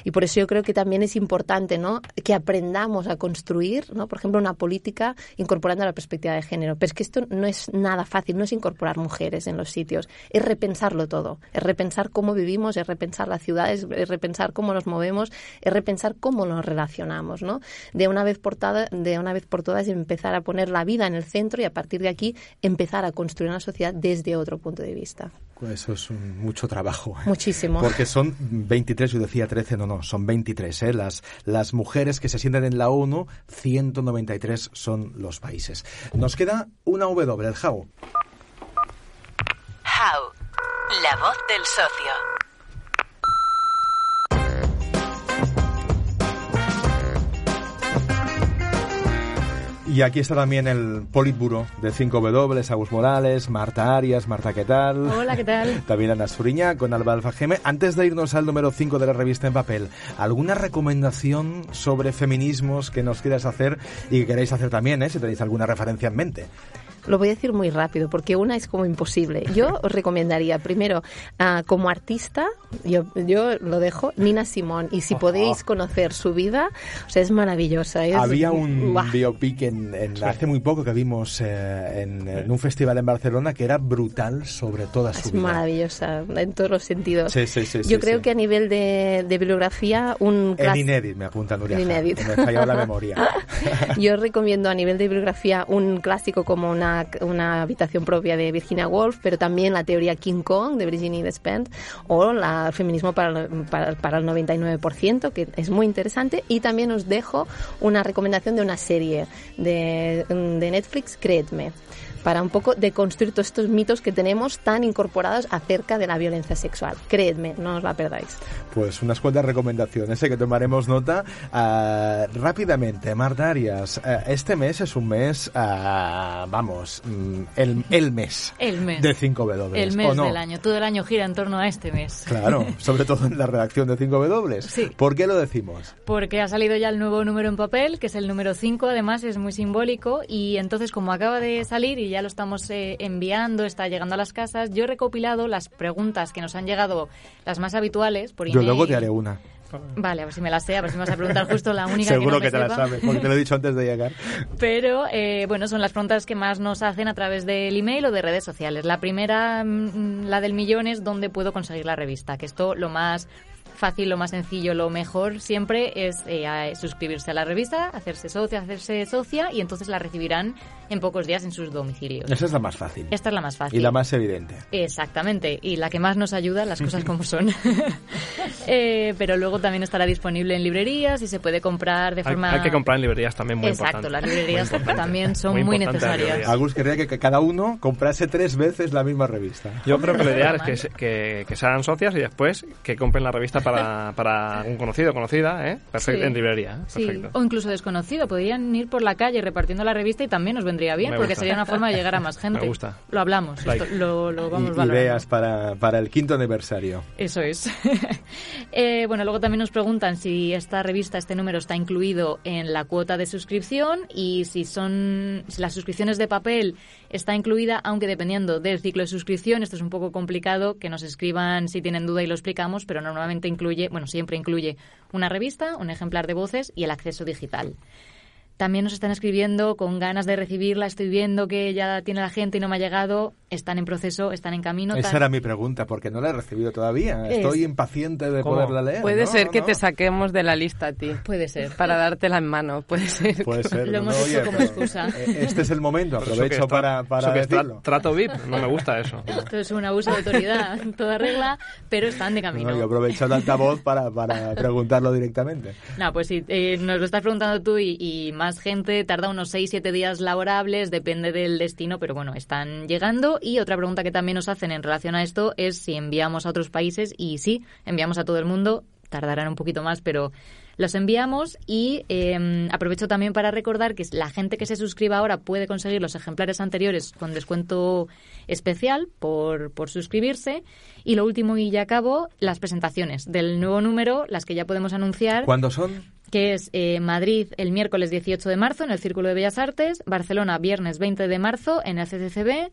Y por eso yo creo que también es importante, ¿no? Que aprendamos a construir, ¿no? Por ejemplo, una política incorporando la perspectiva de género. Pero es que esto no es nada fácil, no es incorporar mujeres en los sitios, es repensarlo todo, es repensar cómo vivimos, es repensar las ciudades, es repensar cómo nos movemos, es repensar cómo nos relacionamos, ¿no? De una vez por todas, de una vez por todas empezar a poner la vida en el centro y a partir de aquí empezar a construir una sociedad desde otro punto de vista. Pues eso es mucho trabajo. ¿eh? Muchísimo. Porque son 23, yo decía 13, no, no, son 23. ¿eh? Las, las mujeres que se sienten en la ONU, 193 son los países. Nos queda una W, el How. How, la voz del socio. Y aquí está también el Politburo de 5W, Agus Morales, Marta Arias, Marta, ¿qué tal? Hola, ¿qué tal? [LAUGHS] También Ana Suriña con Alba Alfajeme. Antes de irnos al número 5 de la revista en papel, ¿alguna recomendación sobre feminismos que nos quieras hacer y que queréis hacer también, eh, si tenéis alguna referencia en mente? Lo voy a decir muy rápido porque una es como imposible. Yo [LAUGHS] os recomendaría primero uh, como artista, yo, yo lo dejo, Nina Simón. Y si podéis conocer su vida, o sea, es maravillosa. Es, Había un biopic en, en hace muy poco que vimos eh, en, un festival en Barcelona que era brutal sobre toda su es vida. Es maravillosa en todos los sentidos. Sí, sí, sí, yo creo que a nivel de, de bibliografía, un El inédit, me apunta Nuria. Inédit. Me fallado la memoria. [LAUGHS] yo recomiendo a nivel de bibliografía un clásico como una una, habitación propia de Virginia Woolf, pero también la teoría King Kong de Virginia Despentes o la, el feminismo para, el 99%, que es muy interesante. Y también os dejo una recomendación de una serie de, Netflix, Créedme para un poco deconstruir todos estos mitos que tenemos tan incorporados acerca de la violencia sexual. Creedme, no os la perdáis. Pues unas cuantas recomendaciones ¿eh? que tomaremos nota uh, rápidamente. Marta Arias, uh, este mes es un mes, uh, vamos, mm, el, el, mes el mes de 5W. El mes no? del año, todo el año gira en torno a este mes. Claro, [LAUGHS] sobre todo en la redacción de 5W. Sí. ¿Por qué lo decimos? Porque ha salido ya el nuevo número en papel, que es el número 5, además es muy simbólico y entonces como acaba de salir y ya lo estamos eh, enviando, está llegando a las casas. Yo he recopilado las preguntas que nos han llegado, las más habituales, por Yo luego te haré una. Vale, a ver si me la sé, a ver si me vas a preguntar justo la única Seguro que, no que te la sabes, porque te lo he dicho antes de llegar. [LAUGHS] Pero, eh, bueno, son las preguntas que más nos hacen a través del email o de redes sociales. La primera, mm, la del millón, es dónde puedo conseguir la revista, que esto lo más fácil, lo más sencillo, lo mejor siempre es eh, suscribirse a la revista, hacerse socia, hacerse socia y entonces la recibirán en pocos días en sus domicilios. Esa es la más fácil. Esta es la más fácil. Y la más evidente. Exactamente. Y la que más nos ayuda, las cosas [LAUGHS] como son. [LAUGHS] eh, pero luego también estará disponible en librerías y se puede comprar de forma... Hay, hay que comprar en librerías también, muy Exacto, importante. las librerías también son muy, Muy necesarias. Agus querría que, cada uno comprase tres veces la misma revista. Yo creo que lo ideal es que, se- que, que sean socias y después que compren la revista para, para [LAUGHS] algún conocido o conocida, ¿eh? Perfecto, Sí. en librería. ¿eh? Sí, o incluso desconocido. Podrían ir por la calle repartiendo la revista y también nos vendría bien, Me porque gusta. sería una forma de llegar a más [LAUGHS] gente. Me gusta. Lo hablamos, Like. esto lo, lo vamos Y- ideas para, para el quinto aniversario. Eso es. [LAUGHS] Eh, bueno, luego también nos preguntan si esta revista, este número está incluido en la cuota de suscripción y si son si las suscripciones de papel está incluida, aunque dependiendo del ciclo de suscripción, esto es un poco complicado, que nos escriban si tienen duda y lo explicamos, pero normalmente incluye, bueno, siempre incluye una revista, un ejemplar de voces y el acceso digital. También nos están escribiendo con ganas de recibirla. Estoy viendo que ya tiene la gente y no me ha llegado. Están en proceso, están en camino. Esa era mi pregunta, porque no la he recibido todavía. Es- Estoy impaciente de ¿Cómo? poderla leer. Puede ¿no? ser que ¿No? te saquemos de la lista a ti. Puede ser. Para dártela en mano, puede ser. Puede ser. Lo ¿no? hemos Oye, hecho como pero, excusa. eh, Este es el momento, Pero eso que aprovecho está- para, para eso que está- decirlo. trato VIP, no me gusta eso. Esto es un abuso de autoridad, en [LAUGHS] toda regla, pero están de camino. No, yo aprovecho el altavoz para, para preguntarlo directamente. No, pues sí, eh, nos lo estás preguntando tú y, y más gente tarda unos 6-7 días laborables, depende del destino, pero bueno, están llegando. Y otra pregunta que también nos hacen en relación a esto es si enviamos a otros países y sí, enviamos a todo el mundo, tardarán un poquito más, pero los enviamos y eh, aprovecho también para recordar que la gente que se suscriba ahora puede conseguir los ejemplares anteriores con descuento especial por, por suscribirse. Y lo último y ya acabo, las presentaciones del nuevo número, las que ya podemos anunciar ¿Cuándo son? Que es eh, Madrid el miércoles 18 de marzo en el Círculo de Bellas Artes, Barcelona viernes 20 de marzo en el CCCB,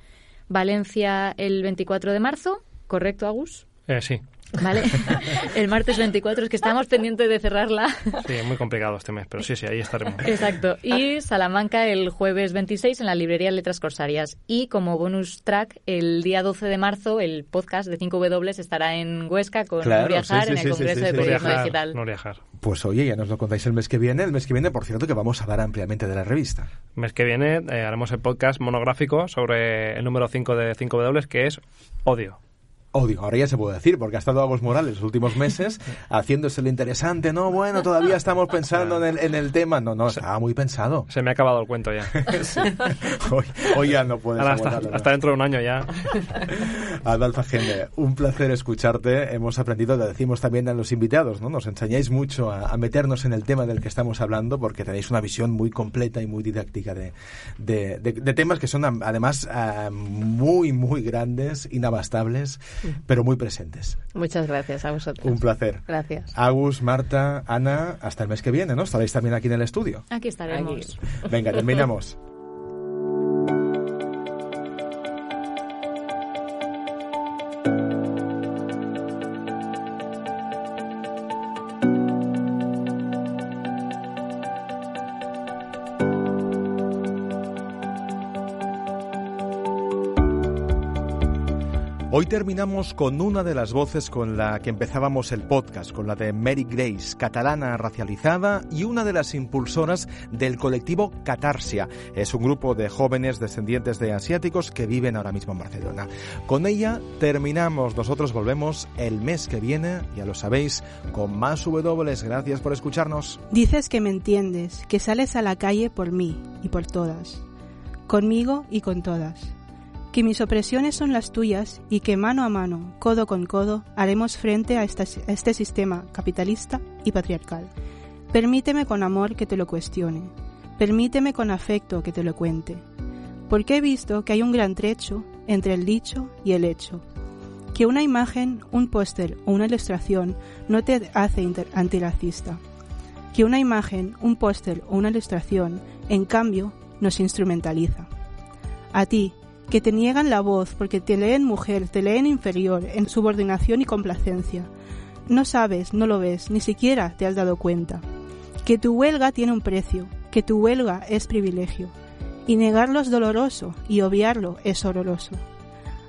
Valencia el 24 de marzo, ¿correcto, Agus? Eh, sí, Vale. [LAUGHS] el martes 24 es que estamos pendientes de cerrarla. sí, muy complicado este mes, pero sí, sí, ahí estaremos. Exacto. Y Salamanca el jueves 26 en la librería Letras Corsarias. Y como bonus track, el día 12 de marzo, el podcast de 5W estará en Huesca con Claro, Nuria sí, Jar sí, en sí, el sí, Congreso sí, de sí. Periodismo Digital. Nuria Jar. Pues oye, ya nos lo contáis el mes que viene. El mes que viene, por cierto, que vamos a hablar ampliamente de la revista. mes que viene eh, haremos el podcast monográfico sobre el número 5 de 5W, que es odio. Odio, ahora ya se puede decir, porque ha estado Agos Morales los últimos meses [LAUGHS] haciéndose lo interesante. No, bueno, todavía estamos pensando en el, en el tema. No, no, estaba muy pensado. Se me ha acabado el cuento ya. [LAUGHS] Sí. Hoy, hoy ya no puedes Ahora hasta, dentro de un año ya. [LAUGHS] Adolfa Gende, un placer escucharte. Hemos aprendido, le decimos también a los invitados, ¿no? Nos enseñáis mucho a, a meternos en el tema del que estamos hablando porque tenéis una visión muy completa y muy didáctica de, de, de- de temas que son además ah, muy, muy grandes, inabastables, pero muy presentes. Muchas gracias a vosotros. Un placer. Gracias. Agus, Marta, Ana, hasta el mes que viene, ¿no? Estaréis también aquí en el estudio. Aquí estaremos. Venga, terminamos. Hoy terminamos con una de las voces con la que empezábamos el podcast, con la de Mary Grace, catalana racializada y una de las impulsoras del colectivo Catarsia. Es un grupo de jóvenes descendientes de asiáticos que viven ahora mismo en Barcelona. Con ella terminamos, nosotros volvemos el mes que viene, ya lo sabéis, con más W. Gracias por escucharnos. Dices que me entiendes, que sales a la calle por mí y por todas, conmigo y con todas, que mis opresiones son las tuyas y que mano a mano, codo con codo, haremos frente a, este sistema capitalista y patriarcal. Permíteme con amor que te lo cuestione, permíteme con afecto que te lo cuente, porque he visto que hay un gran trecho entre el dicho y el hecho, que una imagen, un póster o una ilustración no te hace antirracista, que una imagen, un póster o una ilustración, en cambio, nos instrumentaliza. A ti, que te niegan la voz porque te leen mujer, te leen inferior, en subordinación y complacencia. No sabes, no lo ves, ni siquiera te has dado cuenta. Que tu huelga tiene un precio, que tu huelga es privilegio. Y negarlo es doloroso, y obviarlo es horroroso.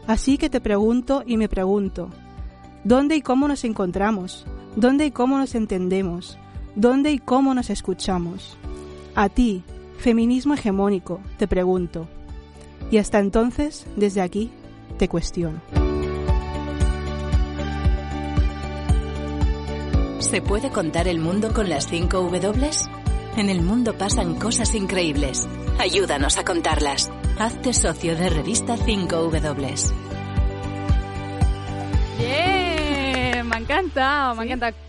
Así que te pregunto y me pregunto, ¿dónde y cómo nos encontramos? ¿Dónde y cómo nos entendemos? ¿Dónde y cómo nos escuchamos? A ti, feminismo hegemónico, te pregunto. Y hasta entonces, desde aquí, te cuestiono. ¿Se puede contar el mundo con las 5 W? En el mundo pasan cosas increíbles. Ayúdanos a contarlas. Hazte socio de revista 5W. ¡Bien! Me ha encantado, me ha encantado.